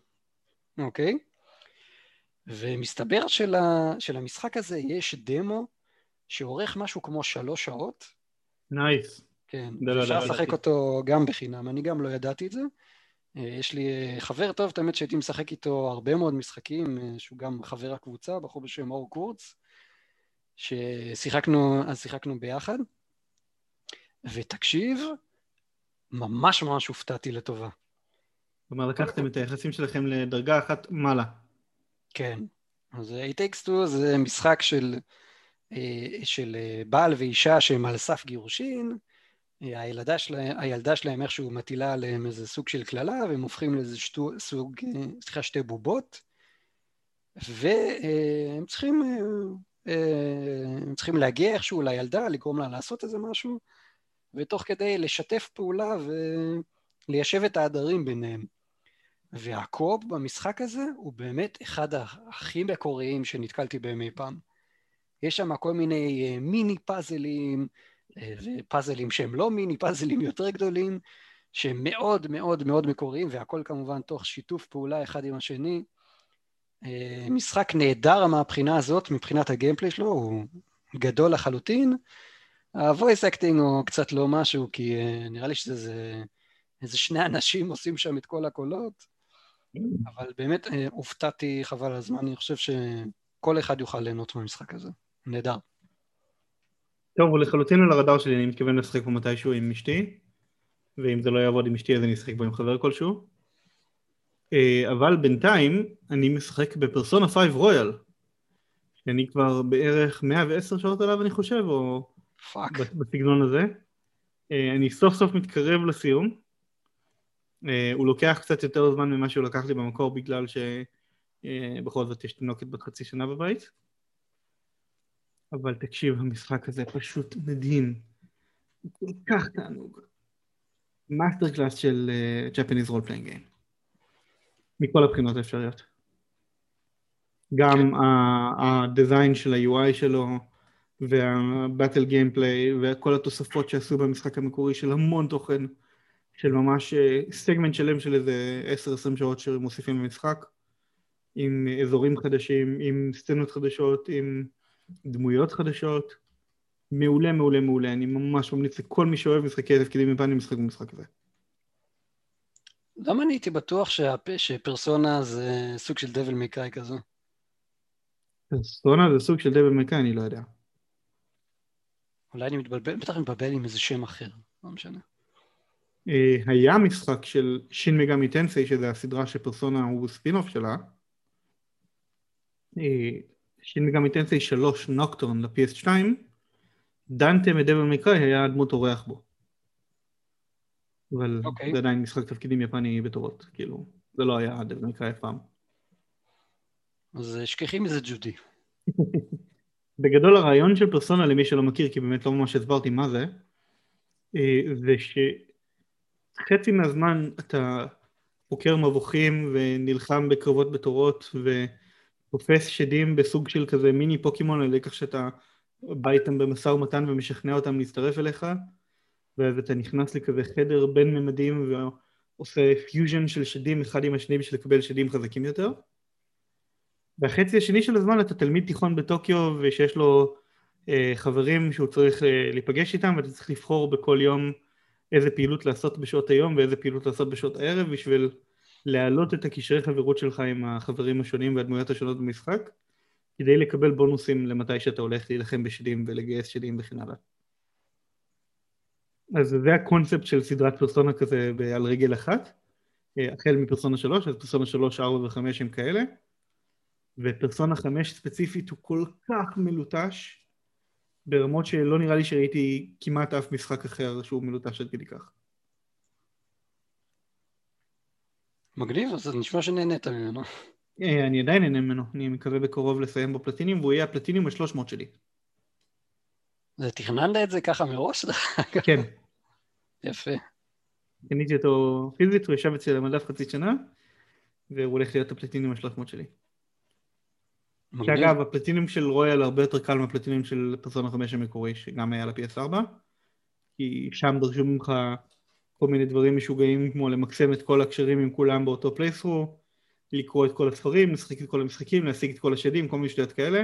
אוקיי? ומסתבר של, ה, של המשחק הזה יש דמו שאורך משהו כמו שלוש שעות. Nice. Nice. כן, אפשר לשחק אותו גם בחינם, אני גם לא ידעתי את זה. אה, יש לי אה, חבר טוב, תמיד שהייתי משחק איתו הרבה מאוד משחקים, אה, שהוא גם חבר הקבוצה, בחור בשם אור קורץ, ששיחקנו, אז שיחקנו ביחד. ותקשיב, ממש ממש הופתעתי לטובה. כלומר, לקחתם את היחסים שלכם לדרגה אחת מעלה. כן. אז It Takes Two זה משחק של, של בעל ואישה שהם על סף גירושין, הילדה, שלה, הילדה שלהם איכשהו מטילה עליהם איזה סוג של קללה, והם הופכים לאיזה שטו, סוג, סליחה, שתי בובות, והם צריכים, הם צריכים להגיע איכשהו לילדה, לגרום לה לעשות איזה משהו, ותוך כדי לשתף פעולה וליישב את העדרים ביניהם. והקו-אופ במשחק הזה הוא באמת אחד הכי מקוריים שנתקלתי בהם אי פעם. יש שם כל מיני מיני פאזלים, ופאזלים שהם לא מיני, פאזלים יותר גדולים, שהם מאוד מאוד מאוד מקוריים, והכל כמובן תוך שיתוף פעולה אחד עם השני. אה, משחק נהדר מהבחינה הזאת, מבחינת הגיימפליי שלו, הוא גדול לחלוטין. ה-voice acting הוא קצת לא משהו, כי אה, נראה לי שזה איזה, איזה שני אנשים עושים שם את כל הקולות, אבל באמת אה, הופתעתי חבל הזמן, אני חושב שכל אחד יוכל ליהנות מהמשחק הזה. נהדר. טוב, הוא לחלוטין על הרדאר שלי, אני מתכוון לשחק בו מתישהו עם אשתי, ואם זה לא יעבוד עם אשתי אז אני אשחק בו עם חבר כלשהו. אה, אבל בינתיים אני משחק בפרסונה 5 Royal, שאני כבר בערך 110 שעות עליו אני חושב, oh fuck. בסגנון הזה. אה, אני סוף סוף מתקרב לסיום. אה, הוא לוקח קצת יותר זמן ממה שהוא לקח לי במקור בגלל שבכל זאת יש תינוקת בת חצי שנה בבית. אבל תקשיב, המשחק הזה פשוט מדהים. הוא כל כך תענוג. master class של Japanese role playing game. מכל הבחינות האפשריות. גם כן. ה design של ה-UI שלו, וה battle gameplay, וכל התוספות שעשו במשחק המקורי של המון תוכן, של ממש סגמנט אה, שלם של איזה 10-20 שעות שמוסיפים למשחק, עם אזורים חדשים, עם סצנות חדשות, עם... דמויות חדשות, מעולה מעולה מעולה, אני ממש ממליץ לכל מי שאוהב משחקי תפקידים מפנים משחק במשחק הזה. למה אני הייתי בטוח שהפה, שפרסונה זה סוג של דבל מקאי כזו? פרסונה זה סוג של דבל מקאי, אני לא יודע. אולי אני מתבלבל, בטח אני מתבלבל עם איזה שם אחר, לא משנה. אה, היה משחק של שין מגמי טנסי, שזה הסדרה שפרסונה הוא ספינוף שלה. אה, שין מגמי טנסי 3 נוקטורן ל-PS2, דנטה מדבל מקראי היה דמות אורח בו. אבל okay. אוקיי. זה עדיין משחק תפקידים יפני בתורות, כאילו, זה לא היה דבל מקראי אף פעם. אז שכחי מזה ג'ודי. בגדול הרעיון של פרסונה למי שלא מכיר, כי באמת לא ממש הסברתי מה זה, אה, זה שחצי מהזמן אתה חוקר מבוכים ונלחם בקרבות בתורות ו... תופס שדים בסוג של כזה מיני פוקימון על כך שאתה בא איתם במשא ומתן ומשכנע אותם להצטרף אליך ואז אתה נכנס לכזה חדר בין ממדים ועושה פיוז'ן של שדים אחד עם השני בשביל לקבל שדים חזקים יותר. והחצי השני של הזמן אתה תלמיד תיכון בטוקיו ושיש לו אה, חברים שהוא צריך אה, להיפגש איתם ואתה צריך לבחור בכל יום איזה פעילות לעשות בשעות היום ואיזה פעילות לעשות בשעות הערב בשביל להעלות את הקשרי חברות שלך עם החברים השונים והדמויות השונות במשחק כדי לקבל בונוסים למתי שאתה הולך להילחם בשדים ולגייס שדים וכן הלאה. אז זה הקונספט של סדרת פרסונה כזה על רגל אחת, אה, החל מפרסונה 3, אז פרסונה 3, 4 ו-5 הם כאלה, ופרסונה 5 ספציפית הוא כל כך מלוטש ברמות שלא נראה לי שראיתי כמעט אף משחק אחר שהוא מלוטש עד כדי כך. מגניב, אז זה נשמע שנהנית ממנו. אה, אני עדיין נהנה ממנו, אני מקווה בקרוב לסיים בפלטינים, והוא יהיה הפלטינים ה-300 שלי. זה תכננת את זה ככה מראש? כן. יפה. קניתי אותו פיזית, הוא ישב אצלי על המדף חצי שנה, והוא הולך להיות הפלטינים ה-300 שלי. מגניב. שאגב, הפלטינים של רויאל הרבה יותר קל מהפלטינים של פרסונה 5 המקורי, שגם היה ל-PS4, כי שם דרשו ממך כל מיני דברים משוגעים, כמו למקסם את כל הקשרים עם כולם באותו פלייסרו, לקרוא את כל הספרים, לשחק את כל המשחקים, להשיג את כל השדים, כל מיני שטויות כאלה.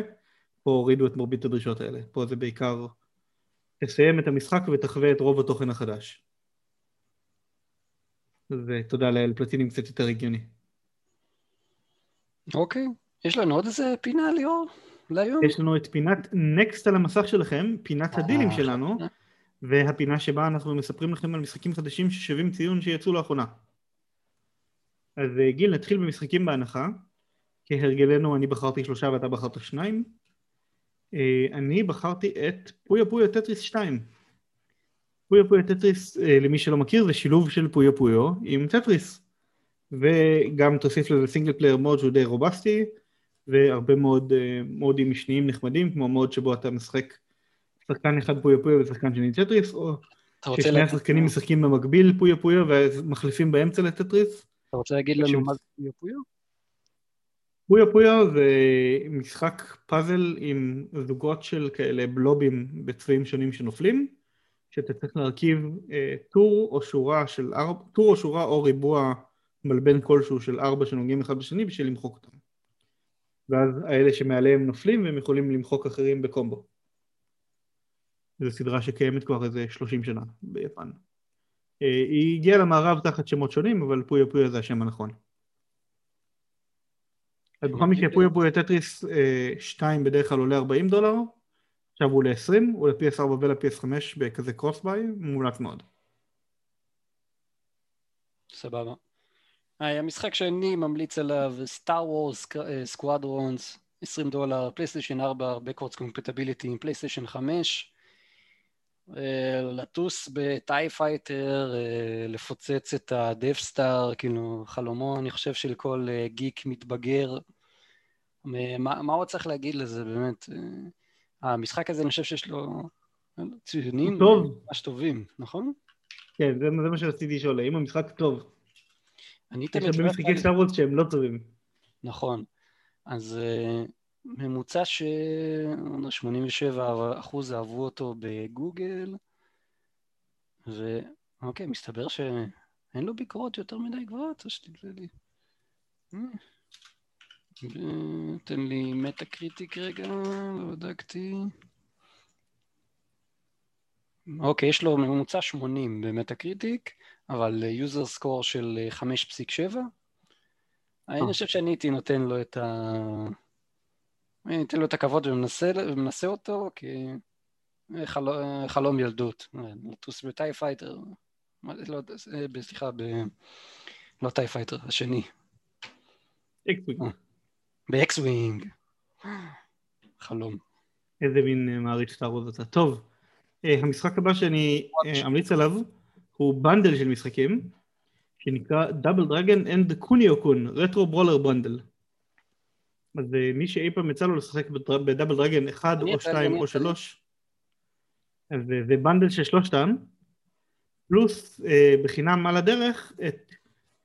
פה הורידו את מרבית הדרישות האלה. פה זה בעיקר תסיים את המשחק ותחווה את רוב התוכן החדש. ותודה לאל, פלטינים קצת יותר הגיוני. אוקיי. יש לנו עוד איזה פינה, ליאור? להיום? יש לנו את פינת נקסט על המסך שלכם, פינת הדילים אה, שלנו, והפינה שבה אנחנו מספרים לכם על משחקים חדשים ששווים ציון שיצאו לאחרונה. אז אה, גיל, נתחיל במשחקים בהנחה. כהרגלנו אני בחרתי שלושה ואתה בחרת שניים. אה, אני בחרתי את Puyo Puyo Tetris 2. Puyo Puyo Tetris, אה, למי שלא מכיר, זה שילוב של Puyo Puyo עם טטריס. וגם תוסיף לזה single player mode שהוא די רובסטי, והרבה מאוד מודים משניים נחמדים, כמו mode שבו אתה משחק שחקן אחד Puyo Puyo ושחקן שני טטריס, או ששני השחקנים משחקים במקביל Puyo Puyo ומחליפים באמצע לטטריס. אתה רוצה להגיד לנו מה זה Puyo Puyo? Puyo Puyo זה משחק פאזל עם זוגות של כאלה בלובים בצבעים שונים שנופלים, שאתה צריך להרכיב אה, טור או שורה של ארבע, טור או שורה או ריבוע מלבן כלשהו של ארבע שנוגעים אחד בשני בשביל למחוק אותם. ואז האלה שמעליהם נופלים והם יכולים למחוק אחרים בקומבו. זו סדרה שקיימת כבר איזה 30 שנה ביפן. אה, היא הגיעה למערב תחת שמות שונים, אבל פויה פויה זה השם הנכון. אז בכל מקרה פויה פויה טטריס 2 בדרך כלל עולה 40 דולר, עכשיו הוא ל-20, הוא ל-PS4 ול-PS5 בכזה קרוס ביי, מומלץ מאוד. סבבה. היי, המשחק שאני ממליץ עליו, Star Wars Squadrons, 20 דולר, PlayStation 4, Backwards Compatibility עם PlayStation 5, אה, לטוס ב TIE Fighter, אה, לפוצץ את ה Death Star, כאילו חלומו, אני חושב, של כל אה, גיק מתבגר. מה, מה עוד צריך להגיד לזה, באמת? אה, המשחק הזה, אני חושב שיש לו ציונים טוב. ממש טובים, נכון? כן, זה, זה מה שרציתי לשאול, האם המשחק טוב? אני יש תמיד הרבה שואל משחקי Star Wars שהם לא טובים. נכון. אז אה, ממוצע ש... 87 אחוז אהבו אותו בגוגל, ואוקיי, מסתבר שאין לו ביקורות יותר מדי גבוהות, או שתדלה לי. אה. תן לי Metacritic רגע, לא בדקתי. אוקיי, יש לו ממוצע 80 ב Metacritic, אבל user score של אה, 5.7. אני חושב שאני הייתי נותן לו את ה... אני אתן לו את הכבוד ומנסה, ומנסה אותו, כי חלום, חלום ילדות. לטוס ב TIE Fighter, לא אה, סליחה, ב... לא TIE Fighter, השני, X-Wing. אה. ב X-Wing. חלום. איזה מין אה, מעריץ Star Wars אתה. טוב, אה, המשחק הבא שאני אה, אמליץ עליו הוא bundle של משחקים, שנקרא Double Dragon and Kunio-kun, Retro Brawler Bundle. אז אה, מי שאי פעם יצא לו לשחק ב Double Dragon 1 אני או יצא לי, 2 אני או יצא לי. 3, אז אה, זה bundle של שלושתם, פלוס אה, בחינם על הדרך את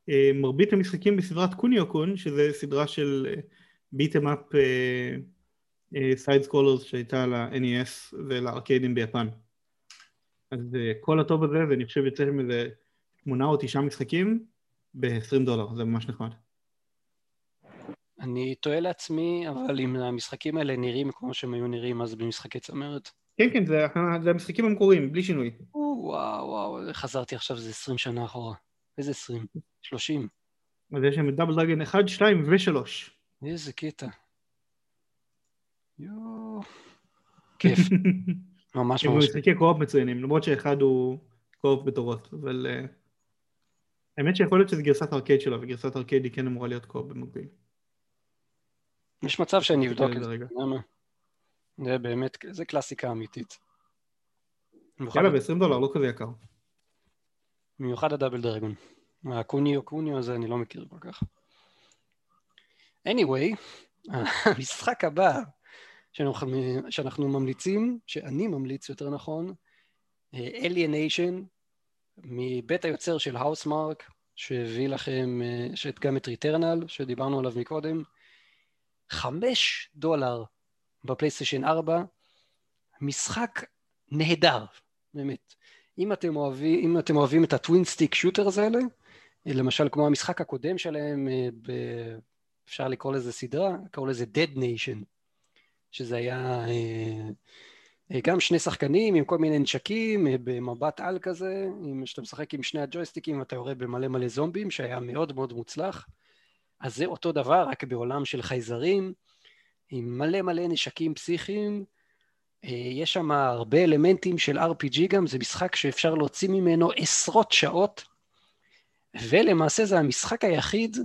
אה, מרבית המשחקים בסדרת Kunio-kun, שזה סדרה של beat 'em up side scrollers שהייתה ל-NES ולארקיידים ביפן. אז אה, כל הטוב הזה, ואני חושב יוצא שם איזה שמונה או תשעה משחקים ב-20 דולר, זה ממש נחמד. אני תוהה לעצמי, אבל אם המשחקים האלה נראים כמו שהם היו נראים אז במשחקי צמרת. כן, כן, זה, זה המשחקים המקוריים, בלי שינוי. או, וואו, וואו, חזרתי עכשיו, זה 20 שנה אחורה. איזה 20? 30. אז יש שם את דאבל דרגן 1, 2 ו-3. איזה קטע. יואו. כיף, ממש הם ממש. משחקי קו-אופ מצוינים, למרות שאחד הוא קו-אופ בתורות, אבל uh, האמת שיכול להיות שזה גרסת ארקייד שלו, וגרסת ארקייד היא כן אמורה להיות קו-אופ במקביל. יש מצב שאני אבדוק את זה. למה? זה באמת, זה קלאסיקה אמיתית. יאללה, ב-20 דולר, לא כזה יקר. במיוחד ה Double Dragon. ה Kunio Kunio הזה אני לא מכיר כל כך. anyway, המשחק הבא שאנחנו, שאנחנו ממליצים, שאני ממליץ יותר נכון, Alienation, מבית היוצר של Housemarque, שהביא לכם אה, גם את Returnal, שדיברנו עליו מקודם. חמש דולר בפלייסטיישן 4, משחק נהדר, באמת. אם אתם אוהבים, אם אתם אוהבים את הטווין סטיק שוטרס האלה, למשל כמו המשחק הקודם שלהם, אה, ב... אפשר לקרוא לזה סדרה, קראו לזה Dead Nation, שזה היה אה, אה, גם שני שחקנים עם כל מיני נשקים במבט על כזה, שאתה משחק עם שני הג'ויסטיקים ואתה יורה במלא מלא זומבים, שהיה מאוד מאוד מוצלח. אז זה אותו דבר, רק בעולם של חייזרים, עם מלא מלא נשקים פסיכיים. יש שם הרבה אלמנטים של RPG גם, זה משחק שאפשר להוציא ממנו עשרות שעות, ולמעשה זה המשחק היחיד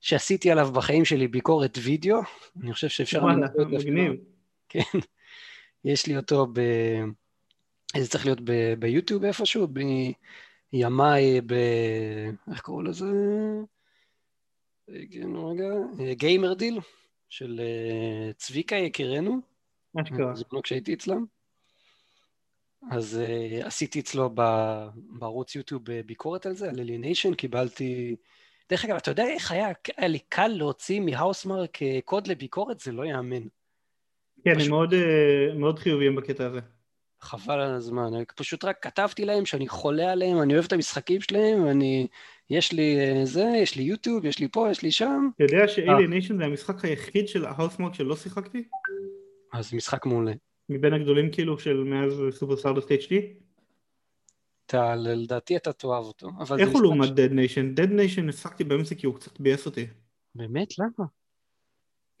שעשיתי עליו בחיים שלי ביקורת וידאו, אני חושב שאפשר... וואלה, מגניב. כן, יש לי אותו ב... זה צריך להיות ב... ביוטיוב איפשהו, בימיי, ב... איך קראו לזה? רגע, Gamer Deal, של אה, צביקה יקירנו. מה שקרה. זמנו כשהייתי אצלם. אז אה, עשיתי אצלו ב... בערוץ יוטיוב ביקורת על זה, על Alienation, קיבלתי... דרך אגב, אתה יודע איך היה, היה לי קל להוציא מ Housemarque קוד לביקורת? זה לא ייאמן. כן, פשוט... הם מאוד, מאוד חיוביים בקטע הזה. חבל על הזמן, פשוט רק כתבתי להם שאני חולה עליהם, אני אוהב את המשחקים שלהם, אני... יש לי uh, זה, יש לי יוטיוב, יש לי פה, יש לי שם. אתה יודע ש Alienation זה המשחק היחיד של Housemarque שלא שיחקתי? אז משחק מעולה. מבין הגדולים כאילו של מאז Super Stardust HD? אתה, לדעתי אתה תאהב אותו. איך הוא לעומת Dead Nation? Dead Nation הפסקתי באמצע כי הוא קצת ביאס אותי. באמת? למה?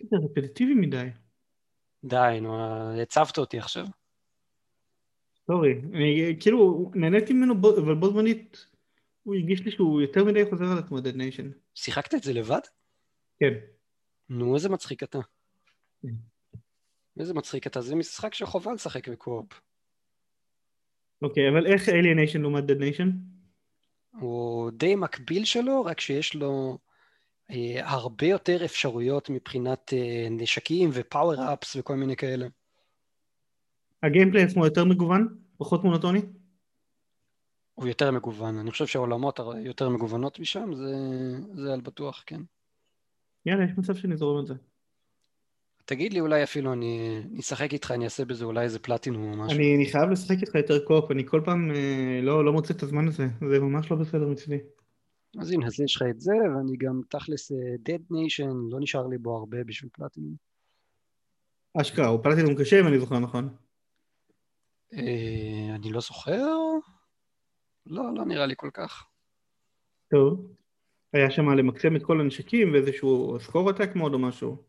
זה רפטטיבי מדי. די, נו, הצבת אותי עכשיו. סורי, כאילו נהניתי ממנו, אבל בו זמנית הוא הרגיש לי שהוא יותר מדי חוזר על עצמו Dead Nation. שיחקת את זה לבד? כן. נו, איזה מצחיק אתה. כן. איזה מצחיק אתה, זה משחק שחובה לשחק בקו-אופ. אוקיי, אבל איך Alienation לעומת Dead Nation? הוא די מקביל שלו, רק שיש לו אה, הרבה יותר אפשרויות מבחינת אה, נשקים ופאוור-אפס וכל מיני כאלה. הגיימפליי עצמו יותר מגוון? פחות מונוטוני? הוא יותר מגוון, אני חושב שהעולמות יותר מגוונות משם, זה, זה על בטוח, כן. יאללה, יש מצב שאני זורם את זה. תגיד לי, אולי אפילו אני אשחק איתך, אני אעשה בזה אולי איזה פלטינום או משהו. אני, אני חייב לשחק איתך יותר קופ, אני כל פעם אה, לא, לא מוצא את הזמן הזה, זה ממש לא בסדר מצדי. אז הנה, אז יש לך את זה, ואני גם תכלס אה, Dead Nation, לא נשאר לי בו הרבה בשביל פלטינום. אשכרה, הוא פלטינום קשה אם אני זוכר נכון. אה, אני לא זוכר? לא, לא נראה לי כל כך. טוב. היה שם למקסם את כל הנשקים ואיזשהו סקור עתק מאוד או משהו.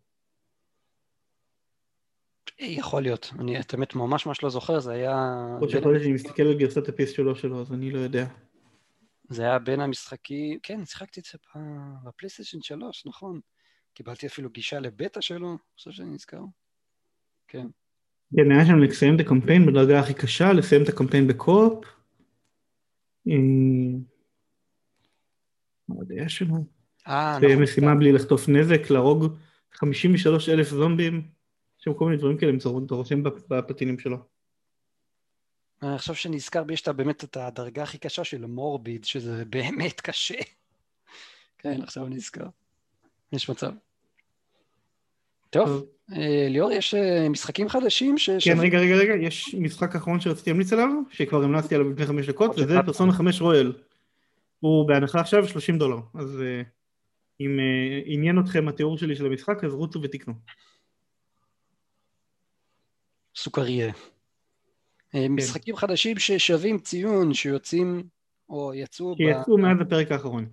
יכול להיות, אני את האמת ממש ממש לא זוכר, זה היה... עוד שיכול להיות שאני מסתכל על גרסת הפיס שלו שלו, אז אני לא יודע. זה היה בין המשחקים, כן, שיחקתי את זה בפלייסטיישן 3, נכון. קיבלתי אפילו גישה לבטא שלו, אני חושב שאני נזכר. כן. כן, היה שם לסיים את הקמפיין בדרגה הכי קשה, לסיים את הקמפיין בקו-אופ. אה, מה עוד היה שלו? אה, נכון. משימה בלי לחטוף נזק, להרוג 53 אלף זומבים. יש שם כל מיני דברים כאלה מטורפים בפטינים שלו. אני חושב שנזכר בי, יש באמת את הדרגה הכי קשה של מורביד, שזה באמת קשה. כן, עכשיו נזכר. יש מצב. טוב, אה, ליאור, יש אה, משחקים חדשים ש... כן, רגע, רגע, רגע, יש משחק אחרון שרציתי להמליץ עליו, שכבר המלצתי עליו לפני חמש דקות, וזה פרסונה חמש רויאל. הוא בהנחה עכשיו 30 דולר, אז אה, אם עניין אתכם התיאור שלי של המשחק, אז רוצו ותקנו. סוכריה. כן. משחקים חדשים ששווים ציון, שיוצאים או יצאו... שיצאו. מאז הפרק האחרון.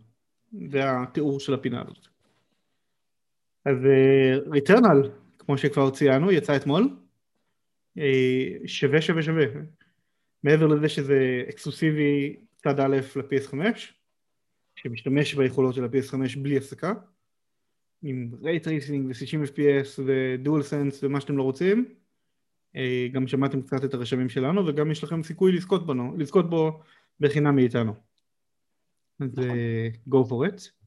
זה התיאור של הפינה הזאת. אז ריטרנל, אה, uh, כמו שכבר ציינו, יצא אתמול. Uh, שווה שווה שווה. מעבר לזה שזה אקסקוסיבי צד א' ל-PS5, שמשתמש ביכולות של ה-PS5 בלי הפסקה, עם ray tracing ו-60 FPS ו DualSense ומה שאתם לא רוצים. אה, גם שמעתם קצת את הרשמים שלנו וגם יש לכם סיכוי לזכות, בנו, לזכות בו בחינם מאיתנו. אז נכון. uh, go for it.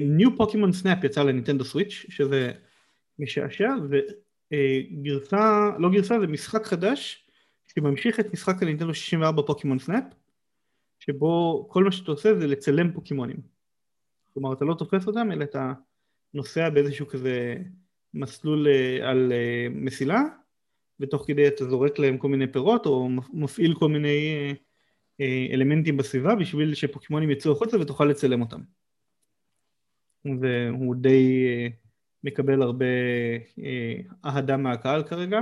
New Pokémon Snap יצא ל Nintendo Switch שזה משעשע וגרסה, לא גרסה זה משחק חדש שממשיך את משחק הנינטנדו 64 פוקימון סנאפ שבו כל מה שאתה עושה זה לצלם פוקימונים כלומר אתה לא תופס אותם אלא אתה נוסע באיזשהו כזה מסלול אה, על אה, מסילה, ותוך כדי אתה זורק להם כל מיני פירות, או מפעיל כל מיני אלמנטים בסביבה, בשביל שפוקימונים יצאו החוצה ותוכל לצלם אותם. והוא די מקבל הרבה אהדה מהקהל כרגע.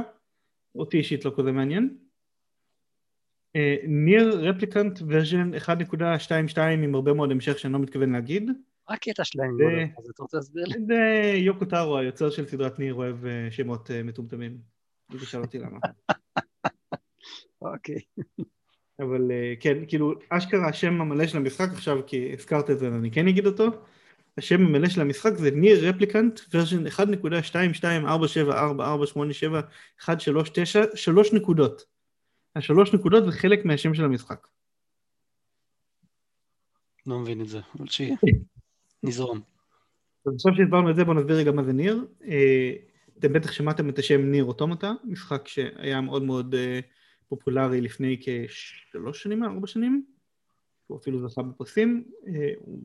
אותי אישית לא כזה מעניין. ניר רפליקנט ורז'ן 1.22 עם הרבה מאוד המשך שאני לא מתכוון להגיד. מה הקטע שלהם? אז אתה רוצה להסביר לי? זה יוקו טארו, היוצר של סדרת ניר, אוהב אה, שמות אה, מטומטמים. אל תשאל אותי למה. אוקיי. אבל אה, כן, כאילו, אשכרה השם המלא של המשחק עכשיו, כי הזכרת את זה ואני כן אגיד אותו, השם המלא של המשחק זה ניר רפליקנט ורז'ן 1.22474487139, שלוש נקודות. השלוש נקודות זה חלק מהשם של המשחק. לא מבין את זה, אבל שיהיה. נזרום. אז עכשיו שהסברנו את זה בואו נסביר רגע מה זה ניר. אה, אתם בטח שמעתם את השם ניר אוטומטה, משחק שהיה מאוד מאוד אה, פופולרי לפני כשלוש שנים, ארבע שנים, הוא אפילו זכה בפרסים. אה, הוא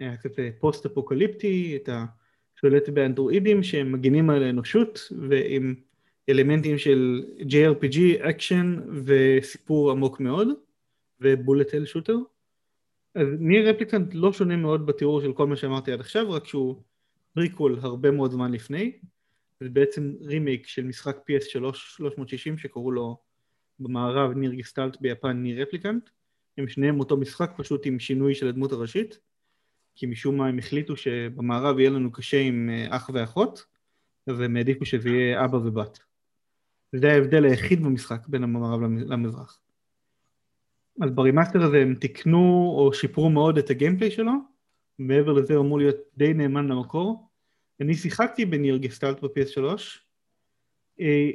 היה כזה פוסט אפוקליפטי, אתה שולט באנדרואידים שהם מגינים על האנושות ועם אלמנטים של JRPG, אקשן וסיפור עמוק מאוד ו bullet hell shooter. אז Nier Replicant לא שונה מאוד בתיאור של כל מה שאמרתי עד עכשיו, רק שהוא ריקול הרבה מאוד זמן לפני. זה בעצם רימייק של משחק PS3 360 שקראו לו במערב Nier Gestalt ביפן Nier Replicant. הם שניהם אותו משחק פשוט עם שינוי של הדמות הראשית. כי משום מה הם החליטו שבמערב יהיה לנו קשה עם אה, אח ואחות, אז הם העדיפו שזה יהיה אבא ובת. וזה ההבדל היחיד במשחק בין המערב למזרח. אז ב remaster הזה הם תיקנו או שיפרו מאוד את ה gameplay שלו, מעבר לזה הוא אמור להיות די נאמן למקור. אני שיחקתי ב Nier Gestalt ב-PS3. אה,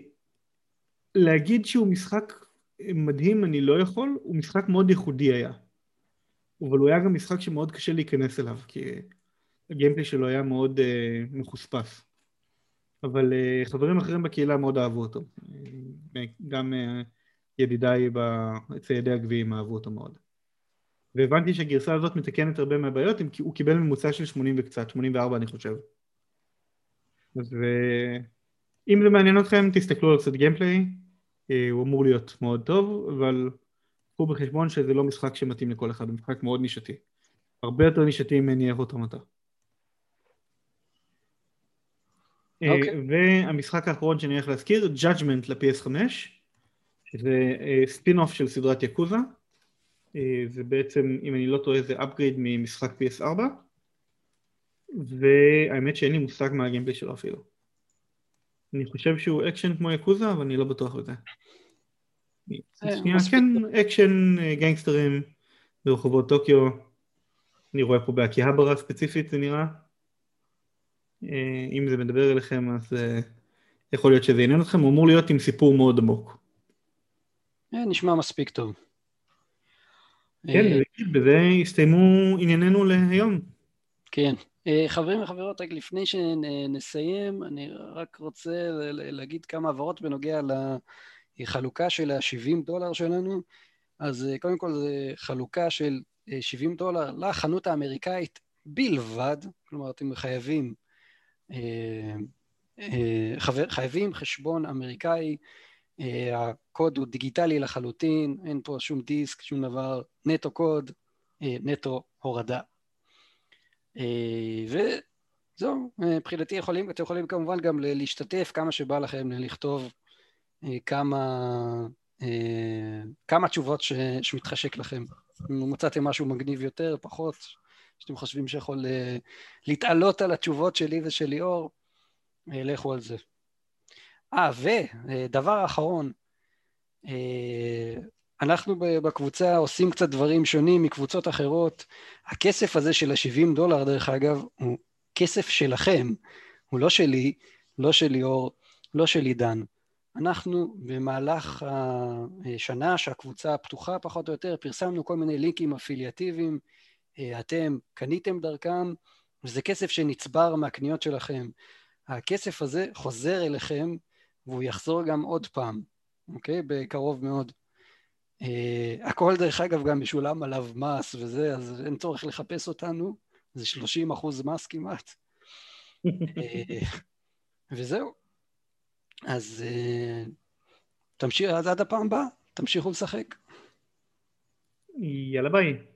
להגיד שהוא משחק מדהים אני לא יכול, הוא משחק מאוד ייחודי היה. אבל הוא היה גם משחק שמאוד קשה להיכנס אליו, כי הגיימפליי שלו היה מאוד uh, מחוספס. אבל uh, חברים אחרים בקהילה מאוד אהבו אותו. גם uh, ידידיי בציידי הגביעים אהבו אותו מאוד. והבנתי שהגרסה הזאת מתקנת הרבה מהבעיות, הוא קיבל ממוצע של 80 וקצת, 84 אני חושב. אז אם זה מעניין אתכם, תסתכלו על קצת gameplay, הוא אמור להיות מאוד טוב, אבל קחו בחשבון שזה לא משחק שמתאים לכל אחד, הוא משחק מאוד נישתי. הרבה יותר נישתי מ Nier Automata. Okay. והמשחק האחרון שאני הולך להזכיר, Judgment ל-PS5, שזה ספין אוף של סדרת Yakuza, זה בעצם, אם אני לא טועה, זה upgrade ממשחק PS4, והאמת שאין לי מושג מה ה gameplay שלו אפילו. אני חושב שהוא אקשן כמו Yakuza, אבל אני לא בטוח בזה. אה, שנייה, כן, אקשן אה, גנגסטרים ברחובות טוקיו, אני רואה פה באקיהברה ספציפית זה נראה. אה, אם זה מדבר אליכם אז יכול להיות שזה עניין אתכם, הוא אמור להיות עם סיפור מאוד עמוק. נשמע מספיק טוב. כן, בזה הסתיימו ענייננו להיום. כן. חברים וחברות, רק לפני שנסיים, אני רק רוצה להגיד כמה הבהרות בנוגע ל... חלוקה של ה-70 דולר שלנו, אז אה, קודם כל זה חלוקה של 70 אה, דולר לחנות האמריקאית בלבד, כלומר אתם חייבים, אה, חייבים חשבון אמריקאי, הקוד הוא דיגיטלי לחלוטין, אין פה שום דיסק, שום דבר, נטו קוד, נטו הורדה. וזהו, מבחינתי יכולים, אתם יכולים כמובן גם להשתתף כמה שבא לכם לכתוב כמה, אה, כמה תשובות ש, שמתחשק לכם. אם מצאתם משהו מגניב יותר, פחות, שאתם חושבים שיכול אה, להתעלות על התשובות שלי ושל ליאור, לכו על זה. אה, ודבר אחרון, אנחנו בקבוצה עושים קצת דברים שונים מקבוצות אחרות. הכסף הזה של ה-70 דולר, דרך אגב, הוא כסף שלכם, הוא לא שלי, לא של ליאור, לא של עידן. אנחנו במהלך השנה שהקבוצה פתוחה פחות או יותר, פרסמנו כל מיני לינקים אפיליאטיביים, אתם קניתם דרכם, וזה כסף שנצבר מהקניות שלכם. הכסף הזה חוזר אליכם, והוא יחזור גם עוד פעם, אוקיי? בקרוב מאוד. Uh, הכל דרך אגב גם משולם עליו מס וזה, אז אין צורך לחפש אותנו, זה 30 אחוז מס כמעט. אה, וזהו. אז אה, תמשיך, אז עד הפעם הבאה, תמשיכו לשחק. יאללה ביי.